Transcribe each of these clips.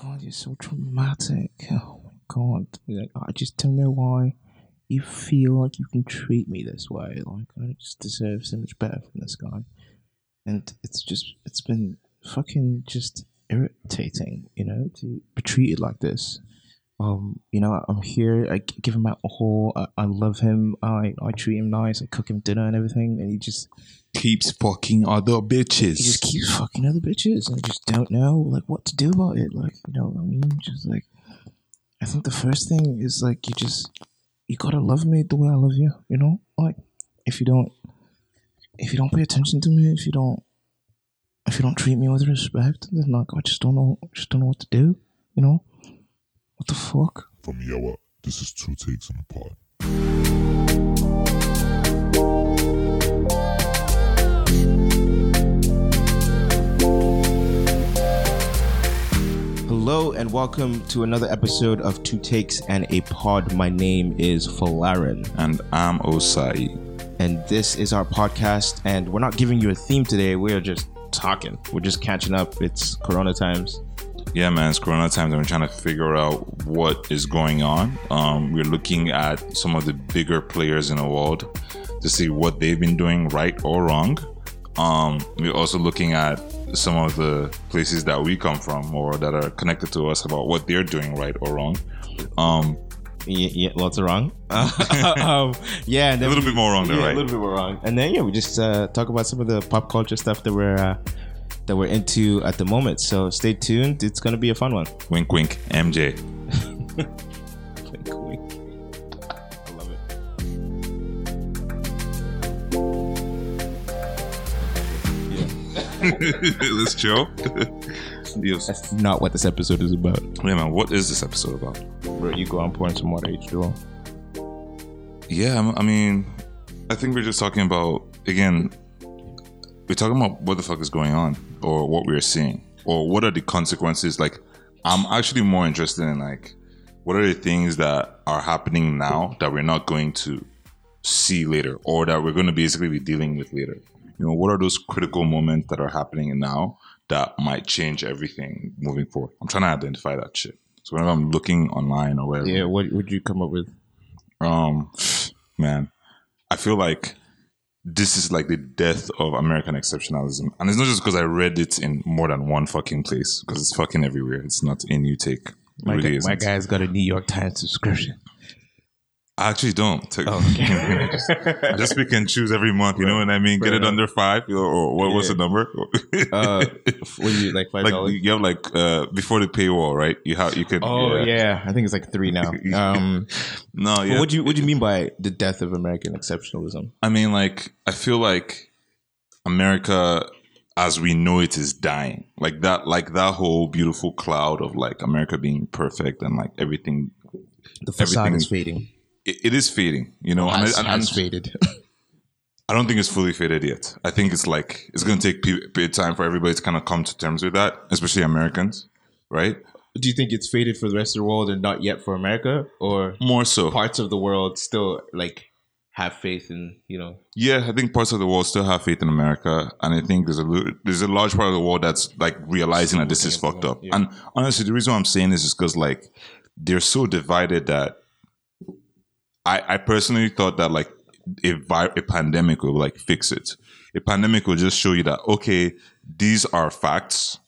god, you're so traumatic. Oh my god, like I just don't know why you feel like you can treat me this way. Like I just deserve so much better from this guy, and it's just it's been fucking just irritating, you know, to be treated like this. Um, you know, I'm here. I give him out a whole. I, I love him. I I treat him nice. I cook him dinner and everything, and he just Keeps fucking other bitches. he just keeps fucking other bitches. and I just don't know like what to do about it. Like you know, what I mean, just like I think the first thing is like you just you gotta love me the way I love you. You know, like if you don't if you don't pay attention to me, if you don't if you don't treat me with respect, then like I just don't know just don't know what to do. You know, what the fuck? From Yawa, this is Two Takes in a Pod. Hello and welcome to another episode of Two Takes and a Pod. My name is Falarin. and I'm Osai. and this is our podcast. And we're not giving you a theme today. We are just talking. We're just catching up. It's Corona times. Yeah, man, it's Corona times, and we're trying to figure out what is going on. Um, we're looking at some of the bigger players in the world to see what they've been doing right or wrong. Um, we're also looking at some of the places that we come from or that are connected to us about what they're doing right or wrong. Um, Yeah, yeah lots of wrong. um, yeah, and a little we- bit more wrong there, right? a little bit more wrong. And then yeah, we just uh, talk about some of the pop culture stuff that we're uh, that we're into at the moment. So stay tuned. It's gonna be a fun one. wink, wink, MJ. Wink, wink. I love it. Yeah. Let's chill. yes. That's not what this episode is about. Yeah, man, what is this episode about? Bro, you go on pouring some water H2O. Yeah, I mean, I think we're just talking about again. We're talking about what the fuck is going on, or what we're seeing, or what are the consequences. Like, I'm actually more interested in like, what are the things that are happening now that we're not going to see later, or that we're going to basically be dealing with later. You know, what are those critical moments that are happening now that might change everything moving forward? I'm trying to identify that shit. So whenever I'm looking online or whatever, Yeah, what would you come up with? um, man, I feel like this is like the death of American exceptionalism, and it's not just because I read it in more than one fucking place, because it's fucking everywhere. It's not in you take. It My, really guy, my guy's got a New York Times subscription. I actually don't. Take- Oh, okay. I just pick and choose every month. You know what I mean? Get it under five, or, or what, what's Yeah. the number? uh, you like five like dollars? you have like uh before the paywall, right? You have you could. Oh yeah. I think it's like three now. Um, No, yeah. what do you what do you mean by the death of American exceptionalism? I mean, like, I feel like America as we know it is dying. Like that, like that whole beautiful cloud of like America being perfect and like everything. The facade Everything- is fading. It, it is fading, you know. Has, and, I- and, has faded. I don't think it's fully faded yet. I think it's like it's going to take bit time for everybody to kind of come to terms with that, especially Americans, right? do you think it's faded for the rest of the world and not yet for America, or More so, parts of the world still like have faith in you know? Yeah, I think parts of the world still have faith in America, and I think there's a there's a large part of the world that's like realizing that this is fucked up. yeah. And honestly, the reason why I'm saying this is because like they're so divided that I I personally thought that like a vi- a pandemic will like fix it. A pandemic will just show you that okay, these are facts,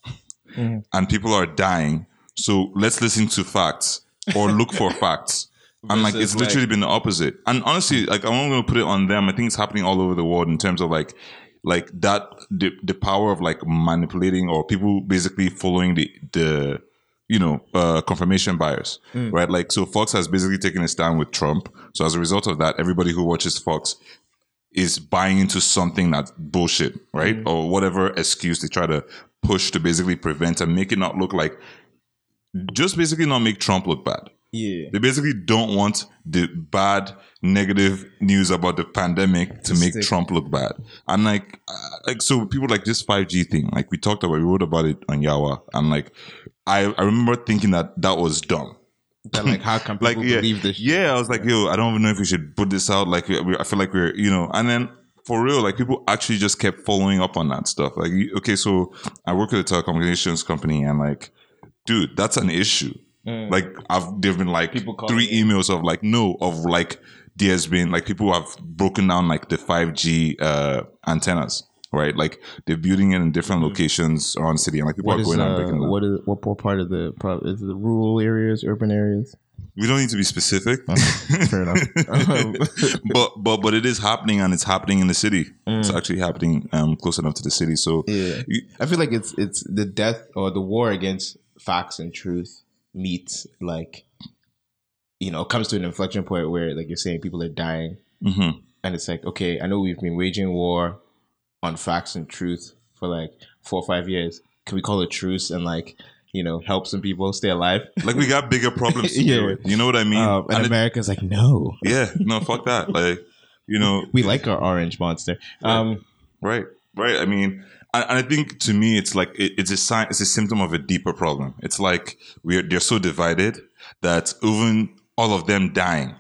Mhm. and people are dying. So let's listen to facts or look for facts. And like it's literally been the opposite. And honestly, like I'm not gonna put it on them. I think it's happening all over the world in terms of like like that the the power of like manipulating or people basically following the the you know uh confirmation bias. Right? Like so Fox has basically taken a stand with Trump. So as a result of that, everybody who watches Fox is buying into something that's bullshit, right? Or whatever excuse they try to push to basically prevent and make it not look like just basically not make Trump look bad. Yeah. They basically don't want the bad, negative news about the pandemic to make Stick. Trump look bad. And like, uh, like so, people like this five G thing. Like we talked about, we wrote about it on Yawa, and like, I I remember thinking that that was dumb. That, like how can Like people yeah, believe this? shit? yeah. I was like, yo, I don't even know if we should put this out. Like, we, I feel like we're, you know, and then. For real, like people actually just kept following up on that stuff. Like, okay, so I work at a telecommunications company, and like dude, that's an issue. Like I've there've been like three emails of like no of like there's been like people have broken down like the five G uh antennas. Right, like they're building it in different locations around the city, and like people What are is going out and uh, them. what is what, part of the is it the rural areas, urban areas? We don't need to be specific, Fair enough. But but but it is happening, and it's happening in the city. It's actually happening um close enough to the city. So yeah, you- I feel like it's it's the death or the war against facts and truth meets like you know comes to an inflection point where like you're saying people are dying mhm. and it's like okay i know we've been waging war on facts and truth for like four or five years can we call a truce and like you know help some people stay alive like we got bigger problems to Yeah. deal with. You know what I mean? um, and And it- america's like no yeah, no, fuck that. Like you know, we like our orange monster um Right, right. I mean, and and I think to me, it's like it, it's a sign, it's a symptom of a deeper problem. It's like we're they're so divided that even all of them dying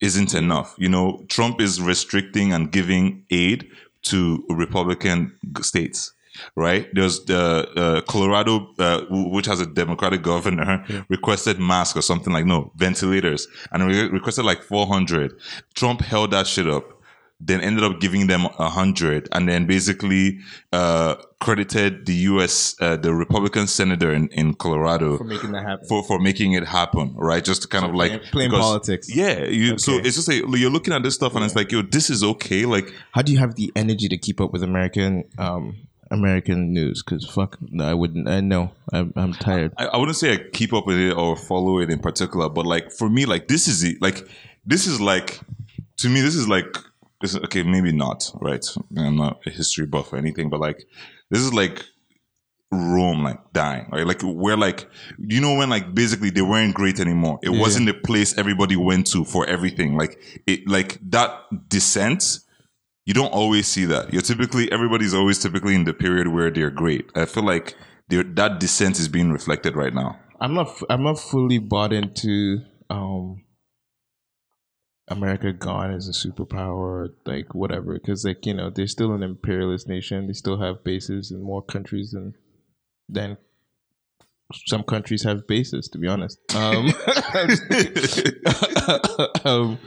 isn't enough. You know, Trump is restricting and giving aid to Republican states. Right, there's the uh, Colorado, uh, which has a Democratic governor, requested masks or something like no ventilators, and re- requested like 400. Trump held that shit up then ended up giving them a hundred, and then basically uh, credited the U.S. Uh, the Republican senator in, in Colorado for making that happen for for making it happen, right? Just to kind of like playing, playing because- politics Yeah, you, so it's just like you're looking at this stuff, and it's like, yo, this is okay. Like, how do you have the energy to keep up with american um american news because fuck i wouldn't i know I'm, I'm tired I, I wouldn't say I keep up with it or follow it in particular, but like for me, like this is it. Like this is like to me, this is like this is, okay, maybe not right. I'm not a history buff or anything, but like this is like Rome like dying, right? Like where like you know when like basically they weren't great anymore. It Yeah. wasn't the place everybody went to for everything. Like it like that descent. You don't always see that. You're typically everybody's always typically in the period where they're great. I feel like that descent is being reflected right now. I'm not. I'm not fully bought into um, America gone as a superpower, or like whatever. Because like you know, they're still an imperialist nation. They still have bases in more countries than than some countries have bases. To be honest, um, um,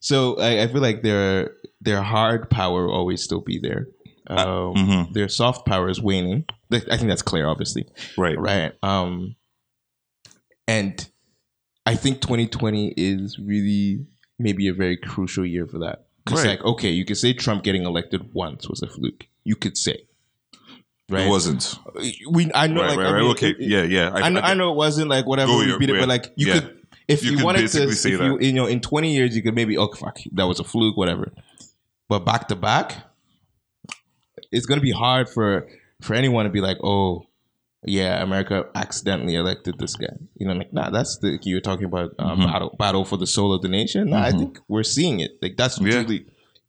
so I, I feel like their their hard power will always still be there. Um, mhm. Their soft power is waning. I think that's clear, obviously Right. right um and i think 2020 is really maybe a very crucial year for that because Right. like okay you could say trump getting elected once was a fluke you could say right It wasn't. Uh, we i know right, like right, I mean, okay. it- it- yeah, yeah. I, know, I know it wasn't like whatever we beat it, but like you Yeah. could, if You you, wanted to, say if you, you know, in twenty years, you could maybe, oh fuck, that was a fluke, whatever. But back to back, it's gonna be hard for for anyone to be like, oh, yeah, America accidentally elected this guy. You know, like, nah, that's the you were talking about um, Mhm. battle battle for the soul of the nation. Nah, I Mhm. think we're seeing it. Like that's Yeah.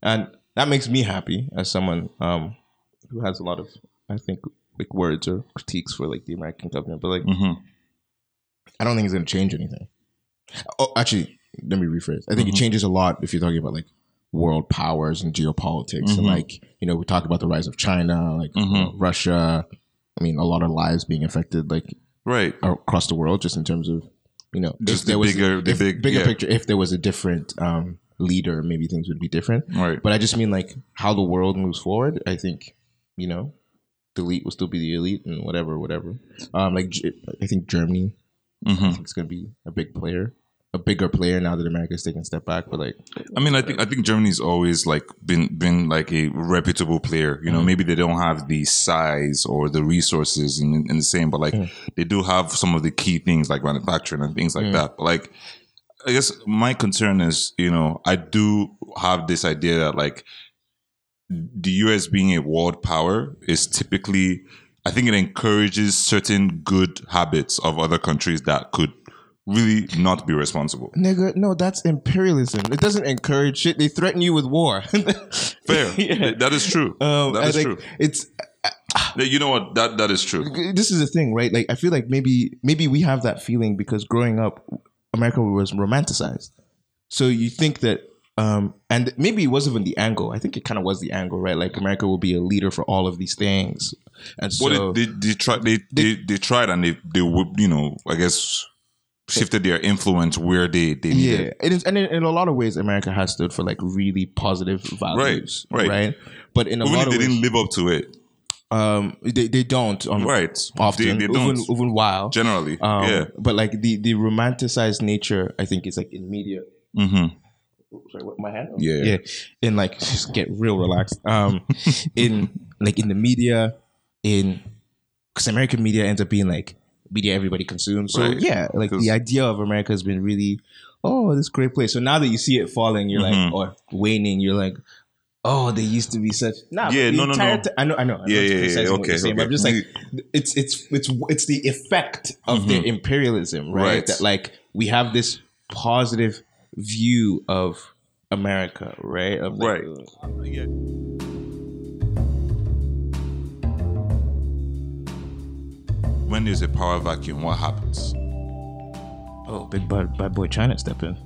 and that makes me happy as someone um who has a lot of, I think, like words or critiques for like the American government, but like. Mhm. I don't think it's going to change anything. Oh, actually, let me rephrase. I think it changes a lot if you're talking about like world powers and geopolitics, and Mhm. like you know we talk about the rise of China, like you Mhm. know, Russia. I mean, a lot of lives being affected, like Right. across the world, just in terms of you know, Just the there was bigger- the if- big- bigger yeah. picture. If there was a different um, leader, maybe things would be different. Right. But I just mean like how the world moves forward. I think you know, the elite will still be the elite, and whatever, whatever. Um, like I think Germany I hmm think it's going to be a big player, a bigger player now that America's taking a step back. But like, I mean, I think I think Germany's always like been been like a reputable player. You know, Mhm. maybe they don't have the size or the resources in, in the same, but like Mhm. they do have some of the key things like manufacturing and things like Mhm. that. But like, I guess my concern is, you know, I do have this idea that like the U.S. being a world power is typically, I think it encourages certain good habits of other countries that could really not be responsible. nigga, no, that's imperialism. It doesn't encourage shit. They threaten you with war. Fair. yeah. That is true. Um, that is think true. It's You know what? That that is true. this is the thing, right? Like, I feel like maybe maybe we have that feeling because growing up, America was romanticized. So you think that Um, and maybe it wasn't even the angle. I think it kind of was the angle, right? Like America will be a leader for all of these things, and so Well, they, they, they tried. They, they they tried, and they they would you know I guess shifted their influence where they they yeah, needed. it is, and in, in a lot of ways, America has stood for like really positive values, right. right? But in a Even lot if of they ways, didn't live up to it, um, they they don't um, right? often, they, they don't even even while generally. Um, yeah. But like the the romanticized nature, I think is like in media. Mm-hmm. Sorry, what my hand? Yeah. yeah. In like just get real relaxed. Um, in like in the media, in because American media ends up being like media everybody consumes. So Right. yeah, like the idea of America has been really, oh, this great place. So now that you see it falling, you're Mhm. like or waning, you're like. Oh, they used to be such. Nah, Yeah, no, no, no. ti- I know, I know. I'm Yeah, yeah, yeah, criticizing okay, but I'm just like, it's it's it's it's the effect of their imperialism, right? Mm-hmm. Right. That like we have this positive view of America, right? Of Right. uh, Yeah. When there's a power vacuum, what happens? oh, big bad, bad boy China step in.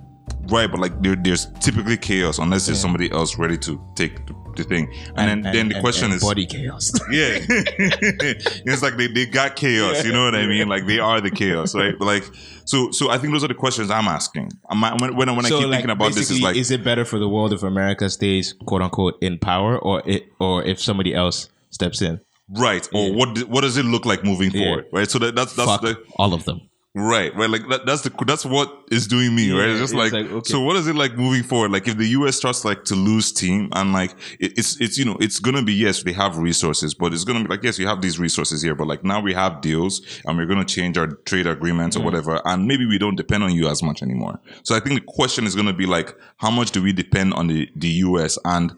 Right, but like there, there's typically chaos unless there's somebody else ready to take the, the thing. And, then, then the question is, body chaos. yeah, it's like they, they got chaos. You know what I mean? Like they are the chaos, right? But like, so so I think those are the questions I'm asking. I'm, when when, when I so keep like, thinking about this, is like, is it better for the world if America stays quote unquote in power, or it, or if somebody else steps in? Right, or what what does it look like moving Yeah. forward, right? So that, that's that's Fuck the all of them. Right, right. Like that, that's the that's what is doing me, right? It's just it's like, like, okay. so. What is it like moving forward? Like if the U.S. starts like to lose team, and like it, it's it's you know it's gonna be yes they have resources, but it's gonna be like yes you have these resources here, but like now we have deals and we're gonna change our trade agreements or Mm. whatever, and maybe we don't depend on you as much anymore. So I think the question is gonna be like how much do we depend on the the U.S. and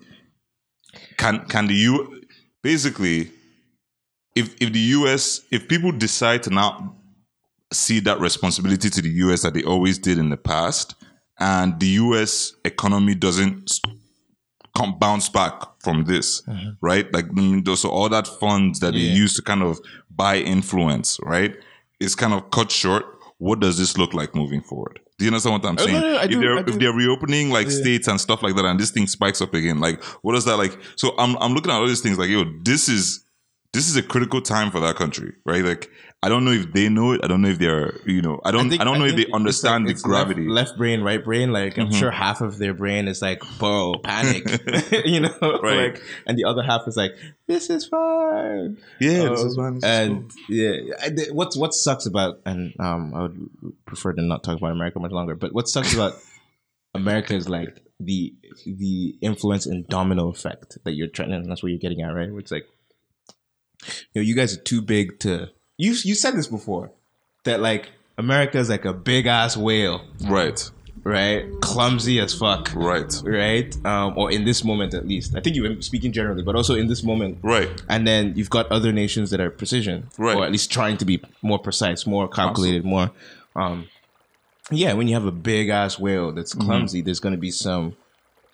can can the U basically if if the U.S. if people decide to now see that responsibility to the US that they always did in the past, and the US economy doesn't come bounce back from this, right? Like, mm, those- so all that funds that they Yeah. use to kind of buy influence, right, is kind of cut short. What does this look like moving forward? Do you understand what I'm saying? no, no, I if do, they're if they're reopening like states and stuff like that, and this thing spikes up again, like what is that like? So I'm I'm looking at all these things like, yo, this is this is a critical time for that country, right? Like, I don't know if they know it. I don't know if they're, you know, I don't, I, think- don't know if they understand it's the gravity. Mm-hmm. Left, left brain, right brain. Like I'm sure half of their brain is like, "Bro, panic," you know, Right. like, and the other half is like, "This is fine." yeah, Um, and yeah, I- the- what's what sucks about, and um, I would prefer to not talk about America much longer. But what sucks about America is like the the influence and domino effect that you're trying, and that's what you're getting at, right? Where it's like, you know, you guys are too big to. You you said this before that like America is like a big ass whale, right, right? Clumsy as fuck, right, right? Um, or in this moment at least. I think you were speaking generally, but also in this moment, right, and then you've got other nations that are precision, Right. Or at least trying to be more precise, more calculated, more. Um, yeah, when you have a big ass whale that's Mm-hmm. clumsy, there's going to be some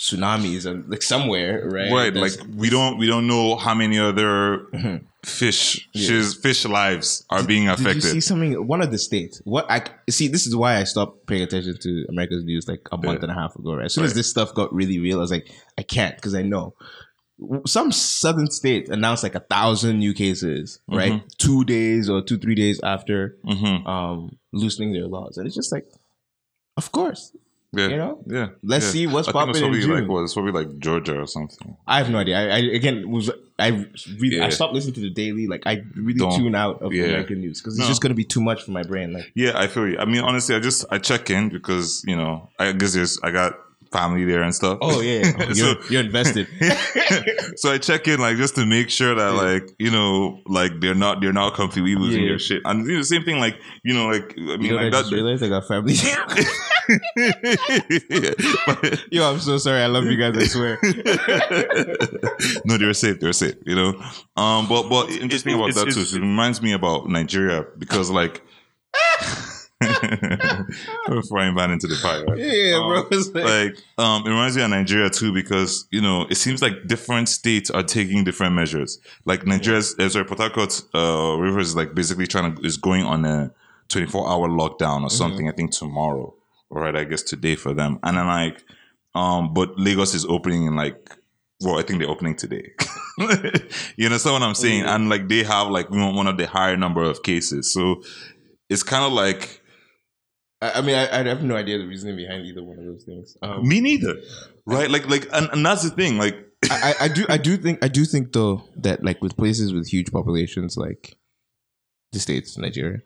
tsunamis and like somewhere, right? right. Like we don't, we don't know how many other fish, fish, fish lives are being Did you affected. see something? One of the states. What I see. This is why I stopped paying attention to America's news like a month Yeah. and a half ago. Right. As soon as this stuff got really real, I was like, I can't because I know some southern state announced like a thousand new cases. Right. Mm-hmm. Two days or two three days after Mhm. um loosening their laws, and it's just like, of course. Yeah, you know? yeah. Let's yeah. see what's I popping in probably like June. what? It's probably like Georgia or something. I have no idea. I, I again was I really I stopped listening to the daily. Like I really Don't. tune out of Yeah. American news because it's No. just going to be too much for my brain. Like. Yeah, I feel you. I mean, honestly, I just I check in because you know I guess there's I got family there and stuff. Oh yeah, you're, So- you're invested. so I check in like just to make sure that Yeah. like you know like they're not they're not completely losing Yeah. their shit. And you know, the same thing like you know like I You mean know, I like just that. realized I got family. But- Yo, I'm so sorry. I love you guys. I swear. no, they're safe. They're safe. You know. Um, but but interesting about it's- that too. it's- It reminds me about Nigeria because like. We're frying pan into the fire. Yeah. Um, It's like- like um it reminds me of Nigeria too because you know it seems like different states are taking different measures. Like Nigeria's uh, sorry, Port Harcourt uh, Rivers is like basically trying to is going on a 24 hour lockdown or something. I think tomorrow, right? I guess today for them. And then like Um, but Lagos is opening in like, well, I think they're opening today. you know, so what I'm saying? And like they have like one one of the higher number of cases, so it's kind of like I, I mean, I, I have no idea the reasoning behind either one of those things. Um, me neither, right? Like like, and, and that's the thing, like. I, I do I do think I do think though that like with places with huge populations like the states Nigeria,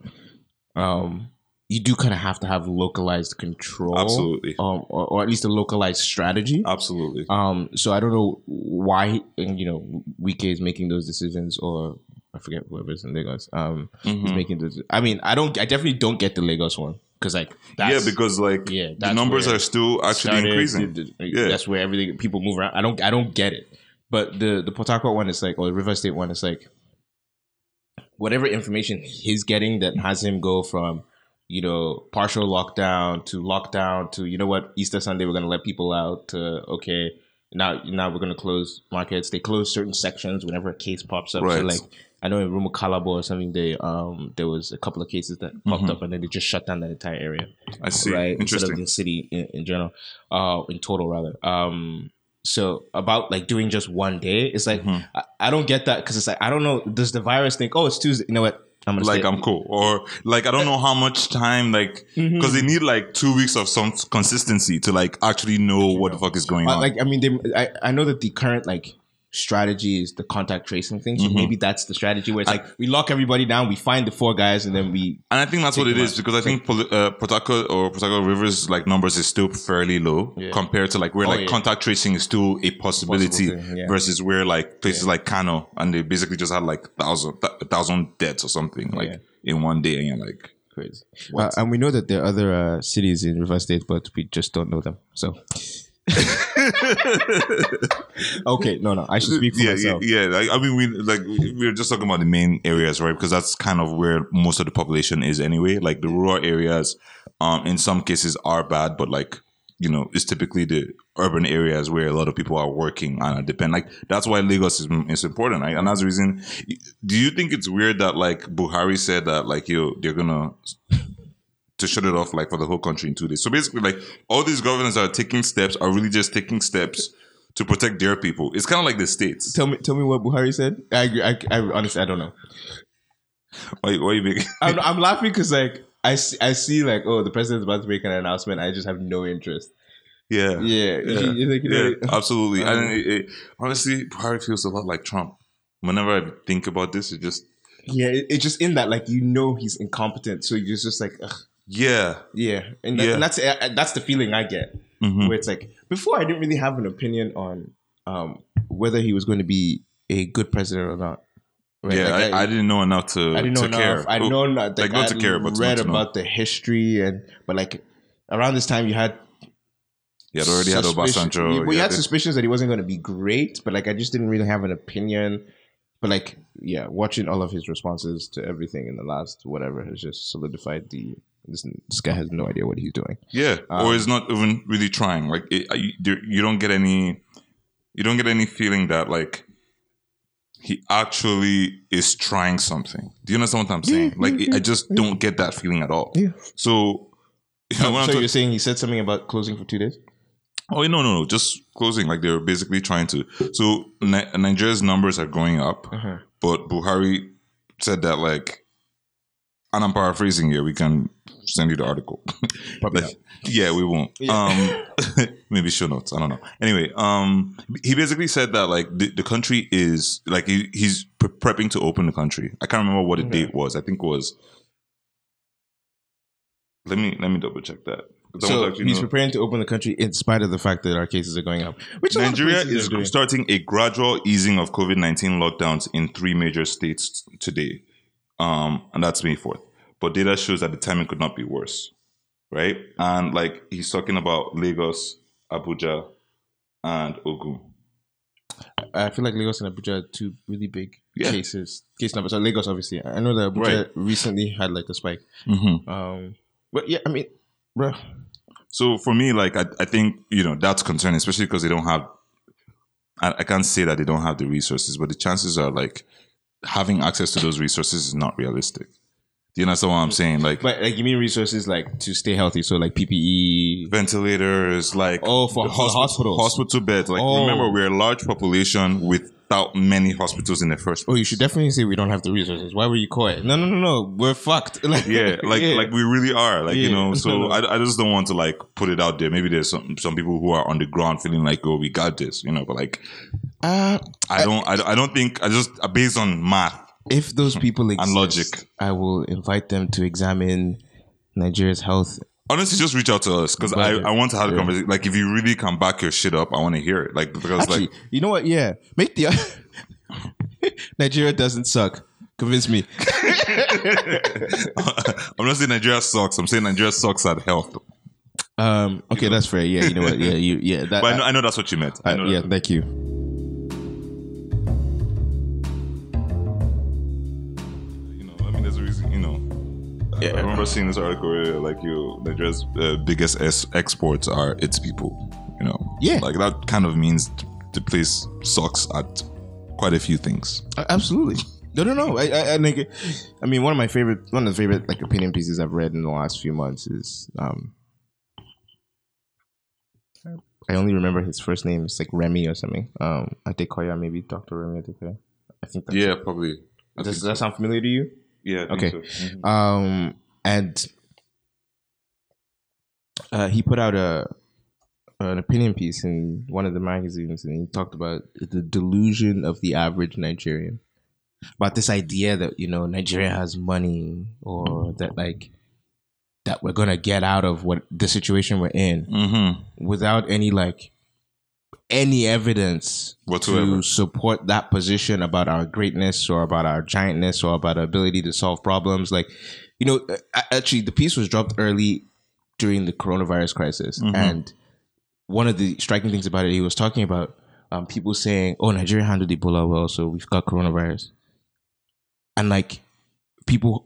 um, you do kind of have to have localized control, Absolutely. um, or, or at least a localized strategy. Absolutely. Um, so I don't know why and, you know Wike is making those decisions, or I forget whoever's in Lagos. Um, is Mhm. making those. I mean, I don't. I definitely don't get the Lagos one because like Yeah, because like yeah, the numbers are still actually started, increasing. the- the- Yeah. that's where everything people move around. I don't. I don't get it. But the the Port Harcourt one is like, or the River State one is like, whatever information he's getting that has him go from, you know, partial lockdown to lockdown to you know what Easter Sunday we're gonna let people out to okay now now we're gonna close markets. They close certain sections whenever a case pops up. So Right. like I know in Rumo Calabo or something they um there was a couple of cases that popped Mhm. up and then they just shut down that entire area I see. right? Instead of Interesting. the city in, in general, uh, in total rather. Um, so about like doing just one day, it's like Mhm. I, I don't get that because it's like I don't know. Does the virus think, oh, it's Tuesday? You know what? I'm gonna Like stay. I'm cool, or like I don't know how much time, like because they need like two weeks of some consistency to like actually know what the fuck is going Uh, on. like I mean, they, I I know that the current like strategy is the contact tracing thing. So Mhm. maybe that's the strategy where it's like we lock everybody down, we find the four guys, and then we And I think that's what it is out. because I think uh, Potaka or Potaka Rivers like numbers is still fairly low Yeah. compared to like where Oh, like yeah. contact tracing is still a possibility thing, yeah. versus where like places like Kano and they basically just had like thousand th- a thousand deaths or something like in one day and you're like crazy. What? and we know that there are other uh, cities in River State, but we just don't know them. So. okay, no, no, I should speak for yeah, myself. yeah, yeah. Like, I mean, we like we we're just talking about the main areas, right? Because that's kind of where most of the population is anyway. Like the rural areas, um, in some cases are bad, but like you know, it's typically the urban areas where a lot of people are working and depend. Like that's why Lagos is, is important, right? And that's the reason. Do you think it's weird that like Buhari said that like yo they're gonna to shut it off like for the whole country in two days? So basically, like all these governors that are taking steps are really just taking steps to protect their people. It's kind of like the states. Tell me, tell me what Buhari said. I agree. I, I honestly, I don't know. Why, why you making? I'm, I'm laughing because like I see, I see like oh the president's about to make an announcement. I just have no interest. Yeah, Yeah, yeah, You you yeah, absolutely. Um, and it, it, honestly, Buhari feels a lot like Trump. Whenever I think about this, it just yeah. It, it's just in that like you know he's incompetent, so you're just like ugh, yeah. yeah, and, that, Yeah. and that's uh, that's the feeling I get Mhm. where it's like before I didn't really have an opinion on um whether he was going to be a good president or not. Right? Yeah, Like, I, I, didn't know enough to I didn't know enough. care. I know not like, like, not I to care, but read not to know. about the history and but like around this time you had You had already had Obasanjo. You, well, you had suspicions that he wasn't going to be great, but like I just didn't really have an opinion. But like, yeah, watching all of his responses to everything in the last whatever has just solidified the this, this guy has no idea what he's doing. Yeah, Um, or is not even really trying. Like it, you, you don't get any, you don't get any feeling that like he actually is trying something. Do you understand what I'm saying? Yeah, like yeah, I just don't get that feeling at all. Yeah. So, you know, when I'm so talk- you're saying he said something about closing for two days? oh no, no, no, just closing. Like they're basically trying to. So Ni- Nigeria's numbers are going up, Uh-huh. but Buhari said that like, and I'm paraphrasing here. We can send you the article. Probably Like, yeah, we won't. Yeah. Um, maybe show notes. I don't know. Anyway, um, he basically said that like the, the country is like he, he's pre- prepping to open the country. I can't remember what the Okay. date was. I think it was. Let me let me double check that. So he's know. preparing to open the country in spite of the fact that our cases are going up. Which a lot of Nigeria is starting a gradual easing of COVID nineteen lockdowns in three major states today, um, and that's May fourth. But data shows that the timing could not be worse, right? And like he's talking about Lagos, Abuja, and Ogun. I feel like Lagos and Abuja are two really big Yeah. cases, case numbers. So Lagos, obviously, I know that Abuja Right. recently had like a spike. Mm-hmm. Um, but yeah, I mean, bro, So for me, like I, I think you know that's concerning, especially because they don't have. I, I can't say that they don't have the resources, but the chances are like having access to those resources is not realistic. Do you understand what I'm saying? Like, but like you mean resources like to stay healthy, so like PPE, ventilators, like Oh, for- for hospitals. hospital beds. Like Oh. remember, we're a large population without many hospitals in the first. Oh, you should definitely say we don't have the resources. Why were you quiet? No, no, no, no. We're fucked. Like, yeah, like yeah. like we really are. Like you know, so. I, I just don't want to like put it out there. Maybe there's some some people who are on the ground feeling like, oh, we got this, you know. But like, Uh, I don't, I, I don't think I just based on math. If those people exist, logic. I will invite them to examine Nigeria's health. Honestly, just reach out to us because I, I want to have a Yeah. conversation. Like, if you really can back your shit up, I want to hear it. Like, because Actually, like, you know what? Yeah, make the Nigeria doesn't suck. Convince me. I'm not saying Nigeria sucks. I'm saying Nigeria sucks at health. Um, okay, that's fair. Yeah, you know what? Yeah, you yeah. That, But I know, I know that's what you meant. I uh, yeah, that. thank you. you I- I remember seeing this article where, like, you, Nigeria's uh, biggest es- exports are its people. You know, Yeah. like that kind of means the place sucks at quite a few things. Absolutely. No, no, no. I, I, I think. it- I mean, one of my favorite, one of the favorite like opinion pieces I've read in the last few months is. um I only remember his first name. It's like Remi or something. Um, Adekoya, maybe Doctor Remi Adekoya. I think. That's Yeah, probably. I Does that sound familiar to you? Yeah. Okay. so. Mhm. Um, and uh, he put out a an opinion piece in one of the magazines, and he talked about the delusion of the average Nigerian. About this idea that you know Nigeria has money, or that like that we're gonna get out of what the situation we're in Mhm. without any like any evidence Whatsoever. to support that position about our greatness or about our giantness or about our ability to solve problems. Like, you know, actually, the piece was dropped early during the coronavirus crisis, Mhm. and one of the striking things about it, he was talking about um, people saying, "Oh, Nigeria handled Ebola well, so we've got coronavirus," and like people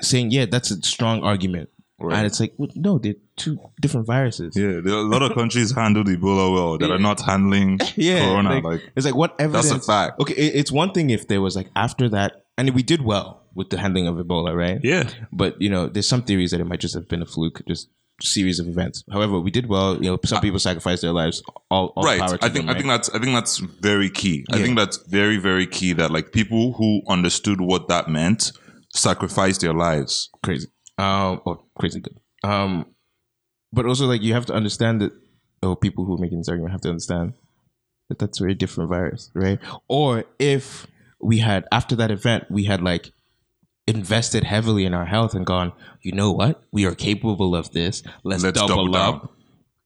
saying, "Yeah, that's a strong argument," Right. and it's like, well, no, they're two different viruses. Yeah, there are a lot of countries handle Ebola well that Yeah. are not handling Yeah, Corona. like- Like, It's like what evidence? that's a fact. Okay, it- it's one thing if there was like after that, and we did well with the handling of Ebola, right? Yeah. But you know, there's some theories that it might just have been a fluke, just series of events. However, we did well. You know, some people sacrificed their lives. All, all right. I think them, I think that's I think that's very key. I think that's very very key that like people who understood what that meant sacrificed their lives. crazy. Um, or crazy good. Um, but also like you have to understand that. Oh, people who are making this argument have to understand that that's a very different virus, right? Or if we had after that event, we had like invested heavily in our health and gone, you know what, we are capable of this. Let's, Let's double, double up.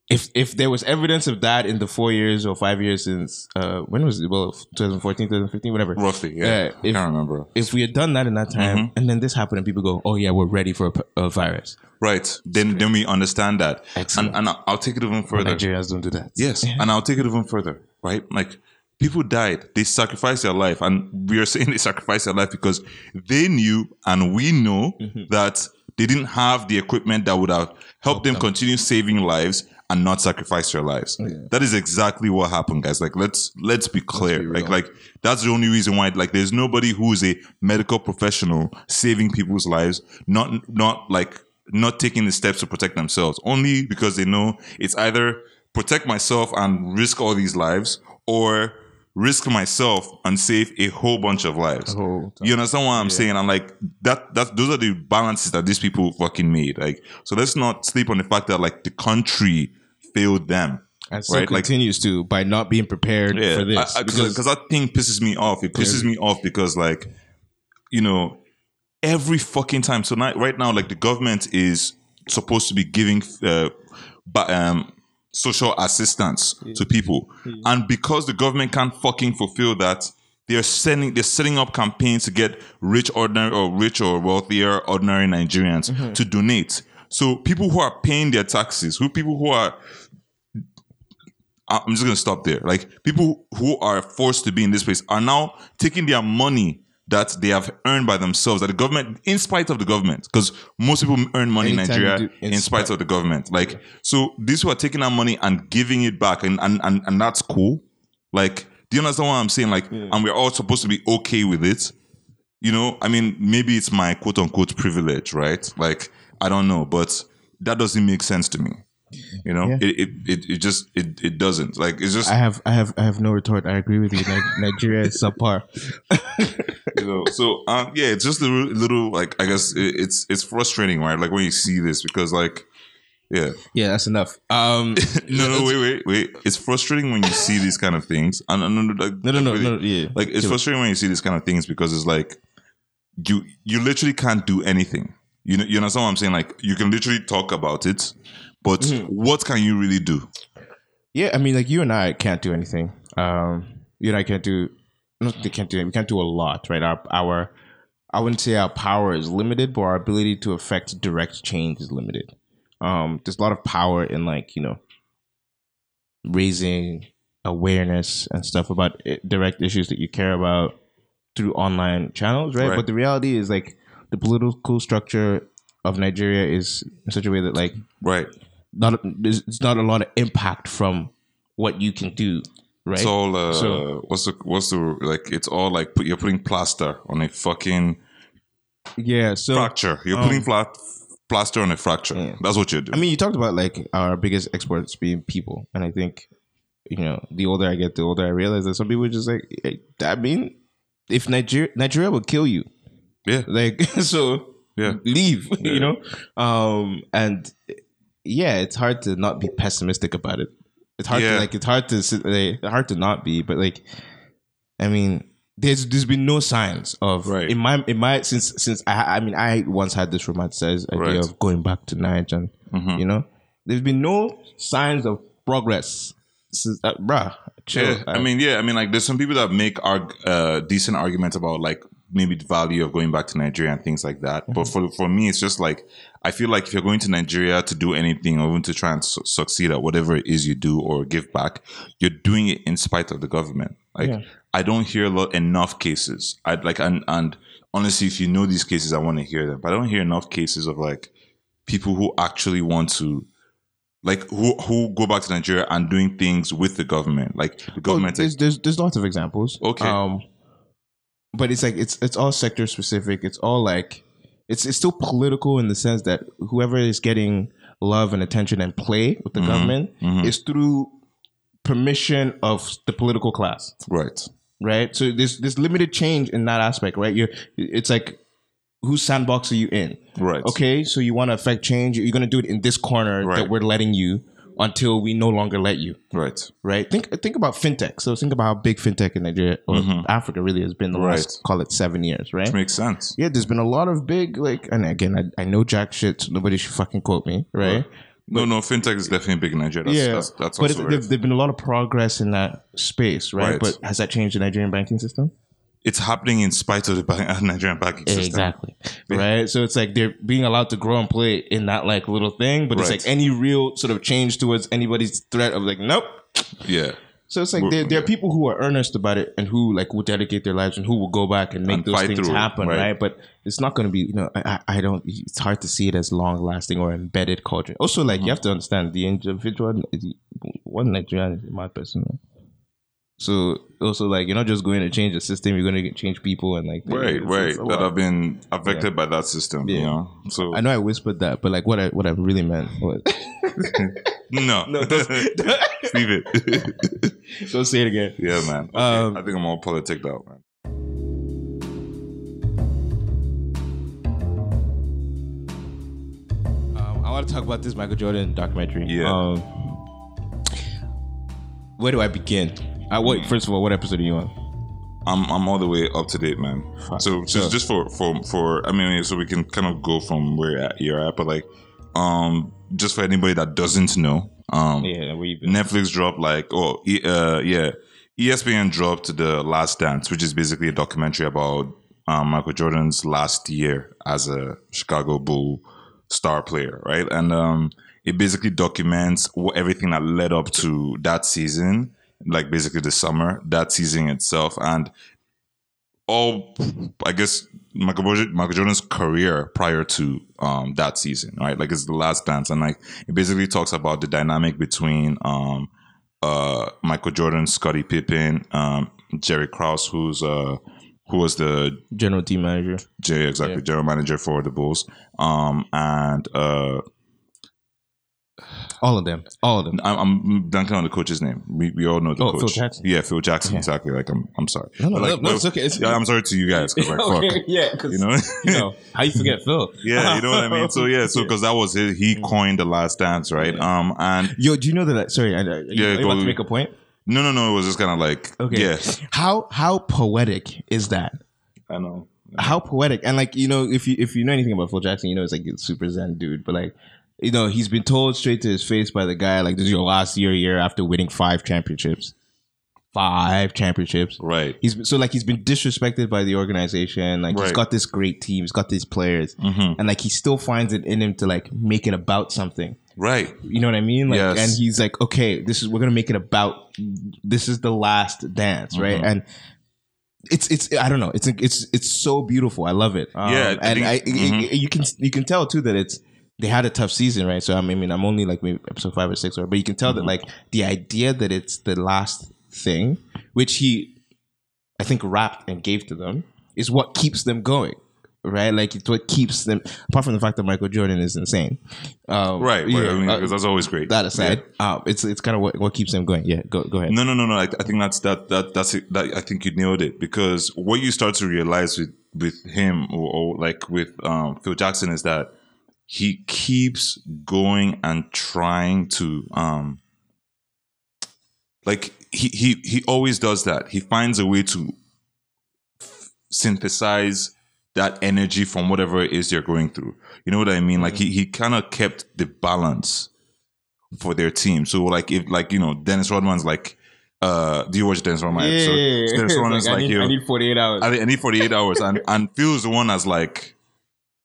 If if there was evidence of that in the four years or five years since uh, when was it? Well, 2014, 2015, whatever. Roughly, yeah. I if- can't remember. If we had done that in that time, Mm-hmm. and then this happened, and people go, "Oh yeah, we're ready for a virus." Right. Then then we understand that. Excellent. And and I'll take it even further. Nigerians don't do that. Yes, and I'll take it even further, right? Like people died, they sacrificed their life, and we are saying they sacrificed their life because they knew and we know Mm-hmm. that they didn't have the equipment that would have helped them continue saving lives and not sacrifice their lives. That is exactly what happened, guys. Like let's let's be clear. like like that's the only reason why like there's nobody who is a medical professional saving people's lives, not not like not taking the steps to protect themselves only because they know it's either protect myself and risk all these lives or risk myself and save a whole bunch of lives. you understand what I'm saying? I'm like that that those are the balances that these people fucking made. Like so let's not sleep on the fact that like the country failed them. and so right, like- continues to by not being prepared for this. because that thing pisses me off. It pisses me off because like, you know, every fucking time. So now, right now, like the government is supposed to be giving uh, ba- um, social assistance to people, and because the government can't fucking fulfill that. They're sending, they're setting up campaigns to get rich, ordinary, or rich or wealthier, ordinary Nigerians mm-hmm. to donate. So people who are paying their taxes, who people who are I'm just gonna stop there. Like people who are forced to be in this place are now taking their money that they have earned by themselves, that the government, in spite of the government, because most people earn money in Anytime you Nigeria do- in, in spite spite- of the government. Like so, these who are taking our money and giving it back, and and and, and that's cool. Like, do you understand what I'm saying? Like, and we're all supposed to be okay with it. You know, I mean, maybe it's my quote unquote privilege, right? Like, I don't know, but that doesn't make sense to me. You know, Yeah. it, it it just it it doesn't like it's just I have, I have, I have no retort. I agree with you. Nigeria is subpar. you know so um yeah it's just a little, like i guess it, it's it's frustrating right like when you see this because like yeah Yeah, that's enough. Um, no no wait wait wait it's frustrating when you see these kind of things and, and, and, like, no, no, no, really, no, yeah. like it's frustrating when you see these kind of things because it's like you you literally can't do anything you know you understand what i'm saying like you can literally talk about it but Mm-hmm. what can you really do Yeah, I mean, like you and I can't do anything. Um, you and I can't do. No, they can't do. We can't do a lot, right? Our our, I wouldn't say our power is limited, but our ability to affect direct change is limited. Um, there's a lot of power in like you know, raising awareness and stuff about i- direct issues that you care about through online channels, right? Right. But the reality is like the political structure of Nigeria is in such a way that like right not there's it's not a lot of impact from what you can do, right? it's all uh So- what's the what's the like it's all like put, you're putting plaster on a fucking yeah, so fracture. You're um, putting flat plaster on a fracture. Yeah. That's what you're doing. I mean, you talked about like our biggest exports being people, and I think you know the older I get, the older I realize that some people are just like, hey, I mean, if Nigeria Nigeria will kill you, yeah, like so yeah, leave, Yeah. you know, um, and yeah, it's hard to not be pessimistic about it. It's hard Yeah. to like it's hard to like, hard to not be, but like, I mean, there's there's been no signs of Right. in my in my since since I I mean I once had this romanticized idea Right. of going back to Niger, and Mhm. you know, there's been no signs of progress. Since, uh, bruh, chill. yeah. I mean, yeah. I mean, like, there's some people that make arg- uh, decent arguments about like maybe the value of going back to Nigeria and things like that. But Mm-hmm. for for me, it's just like I feel like if you're going to Nigeria to do anything or even to try and su- succeed at whatever it is you do or give back, you're doing it in spite of the government. Like, Yeah. I don't hear a lot enough cases. I'd like and and honestly, if you know these cases, I want to hear them. But I don't hear enough cases of like people who actually want to. Like who who go back to Nigeria and doing things with the government, like the government. there's, there's there's lots of examples. Okay. Um, but it's like it's it's all sector specific. It's all like it's it's still political in the sense that whoever is getting love and attention and play with the Mhm. government Mhm. is through permission of the political class, right. right? So there's there's limited change in that aspect, right? You're it's like whose sandbox are you in? Right. Okay, so you want to affect change, you're gonna do it in this corner Right. that we're letting you until we no longer let you Right. right? Think think about fintech. So think about how big fintech in Nigeria or Mhm. Africa really has been the Right. last call it seven years, right? Which makes sense. Yeah, there's been a lot of big like, and again, I, I know jack shit. So nobody should fucking quote me, right? No, no, fintech is definitely big in Nigeria. That's, yeah, that's, that's but also it, there've, there've been a lot of progress in that space, right? Right. But has that changed the Nigerian banking system? It's happening in spite of the Nigerian banking system. Exactly. Yeah. Right. So it's like they're being allowed to grow and play in that like little thing, but it's like any real sort of change towards anybody's threat of like, nope. Yeah. So it's like there, there are people who are earnest about it and who like will dedicate their lives and who will go back and make And those things it, happen, right. right. But it's not going to be, you know, I, I don't. It's hard to see it as long lasting or embedded culture. Also, like Mm-hmm. you have to understand the individual. One Nigerian is my person. So also like you're not just going to change the system. You're going to change people and like Right, it's- right. it's that have been affected by that system. You Yeah. know. So I know I whispered that, but like what I what I really meant was no, no. Don't, leave it. don't say it again. yeah, man. Okay. Um, I think I'm all politic out, man. Um, I want to talk about this Michael Jordan documentary. Yeah. Um, where do I begin? Uh, what, first of all, what episode are you on? I'm I'm all the way up to date, man. Fuck. So just So- just for for for I mean, so we can kind of go from where you're at, but like, um, just for anybody that doesn't know, um, Yeah? Netflix dropped like oh uh yeah ESPN dropped the Last Dance, which is basically a documentary about um, Michael Jordan's last year as a Chicago Bull star player, right? And um, it basically documents wh- everything that led up to that season, like basically the summer, that season itself, and all I guess Michael, Michael Jordan's career prior to um, that season, right? Like it's the last dance, and like it basically talks about the dynamic between um, uh, Michael Jordan, Scottie Pippen, um, Jerry Krause, who's uh, who was the General team manager. J exactly Yeah. general manager for the Bulls, um, and uh, All of them. All of them. I'm, I'm blanking on the coach's name. We, we all know the Oh, coach. Phil Jackson. Yeah, Phil Jackson. Exactly. Like I'm I'm sorry. No, no, like, no, no, well, it's okay. It's- yeah, I'm sorry to you guys. 'cause, like, fuck. Yeah, because You know. you know how you forget Phil. yeah, you know what I mean. So yeah, so because that was his, he coined the last dance, right? Um, and Yo, do you know that? Sorry, I, I, Yeah, yeah, you go- about to make a point? no, no, no, it was just kind of like, Okay. yeah, How how poetic is that? I know. How poetic and like you know if you if you know anything about Phil Jackson, you know it's like a super zen dude. But like you know he's been told straight to his face by the guy like this is your last year year after winning five championships, five championships. Right. He's so like he's been disrespected by the organization. Like he's got this great team, he's got these players, hmm and like he still finds it in him to like make it about something. Right. You know what I mean? Like, Yes. and he's like, okay, this is we're gonna make it about. This is the last dance, right? Mhm. And it's it's I don't know. It's it's it's so beautiful. I love it. Um, Yeah, I and I, mhm. you can you can tell too that it's they had a tough season, right? So I mean, I'm only like maybe episode five or six, or but you can tell that Mm-hmm. like the idea that it's the last thing, which he I think wrapped and gave to them, is what keeps them going. Right, like it's what keeps them. Apart from the fact that Michael Jordan is insane, um, Right. right. yeah, I mean, uh, because that's always great. that aside, um, it's it's kind of what, what keeps them going. Yeah, go go ahead. No, no, no, no. I, I think that's that that that's it. That I think you nailed it because what you start to realize with with him or, or like with um, Phil Jackson is that he keeps going and trying to um like he he he always does that. He finds a way to f- synthesize that energy from whatever it is you're going through. You know what I mean? Like he he kind of kept the balance for their team. So like if like you know Dennis Rodman's like uh do you watch Dennis Rodman episode? So Dennis Rodman's like, I need 48 hours. I, I need 48 hours and and Phil's the one as like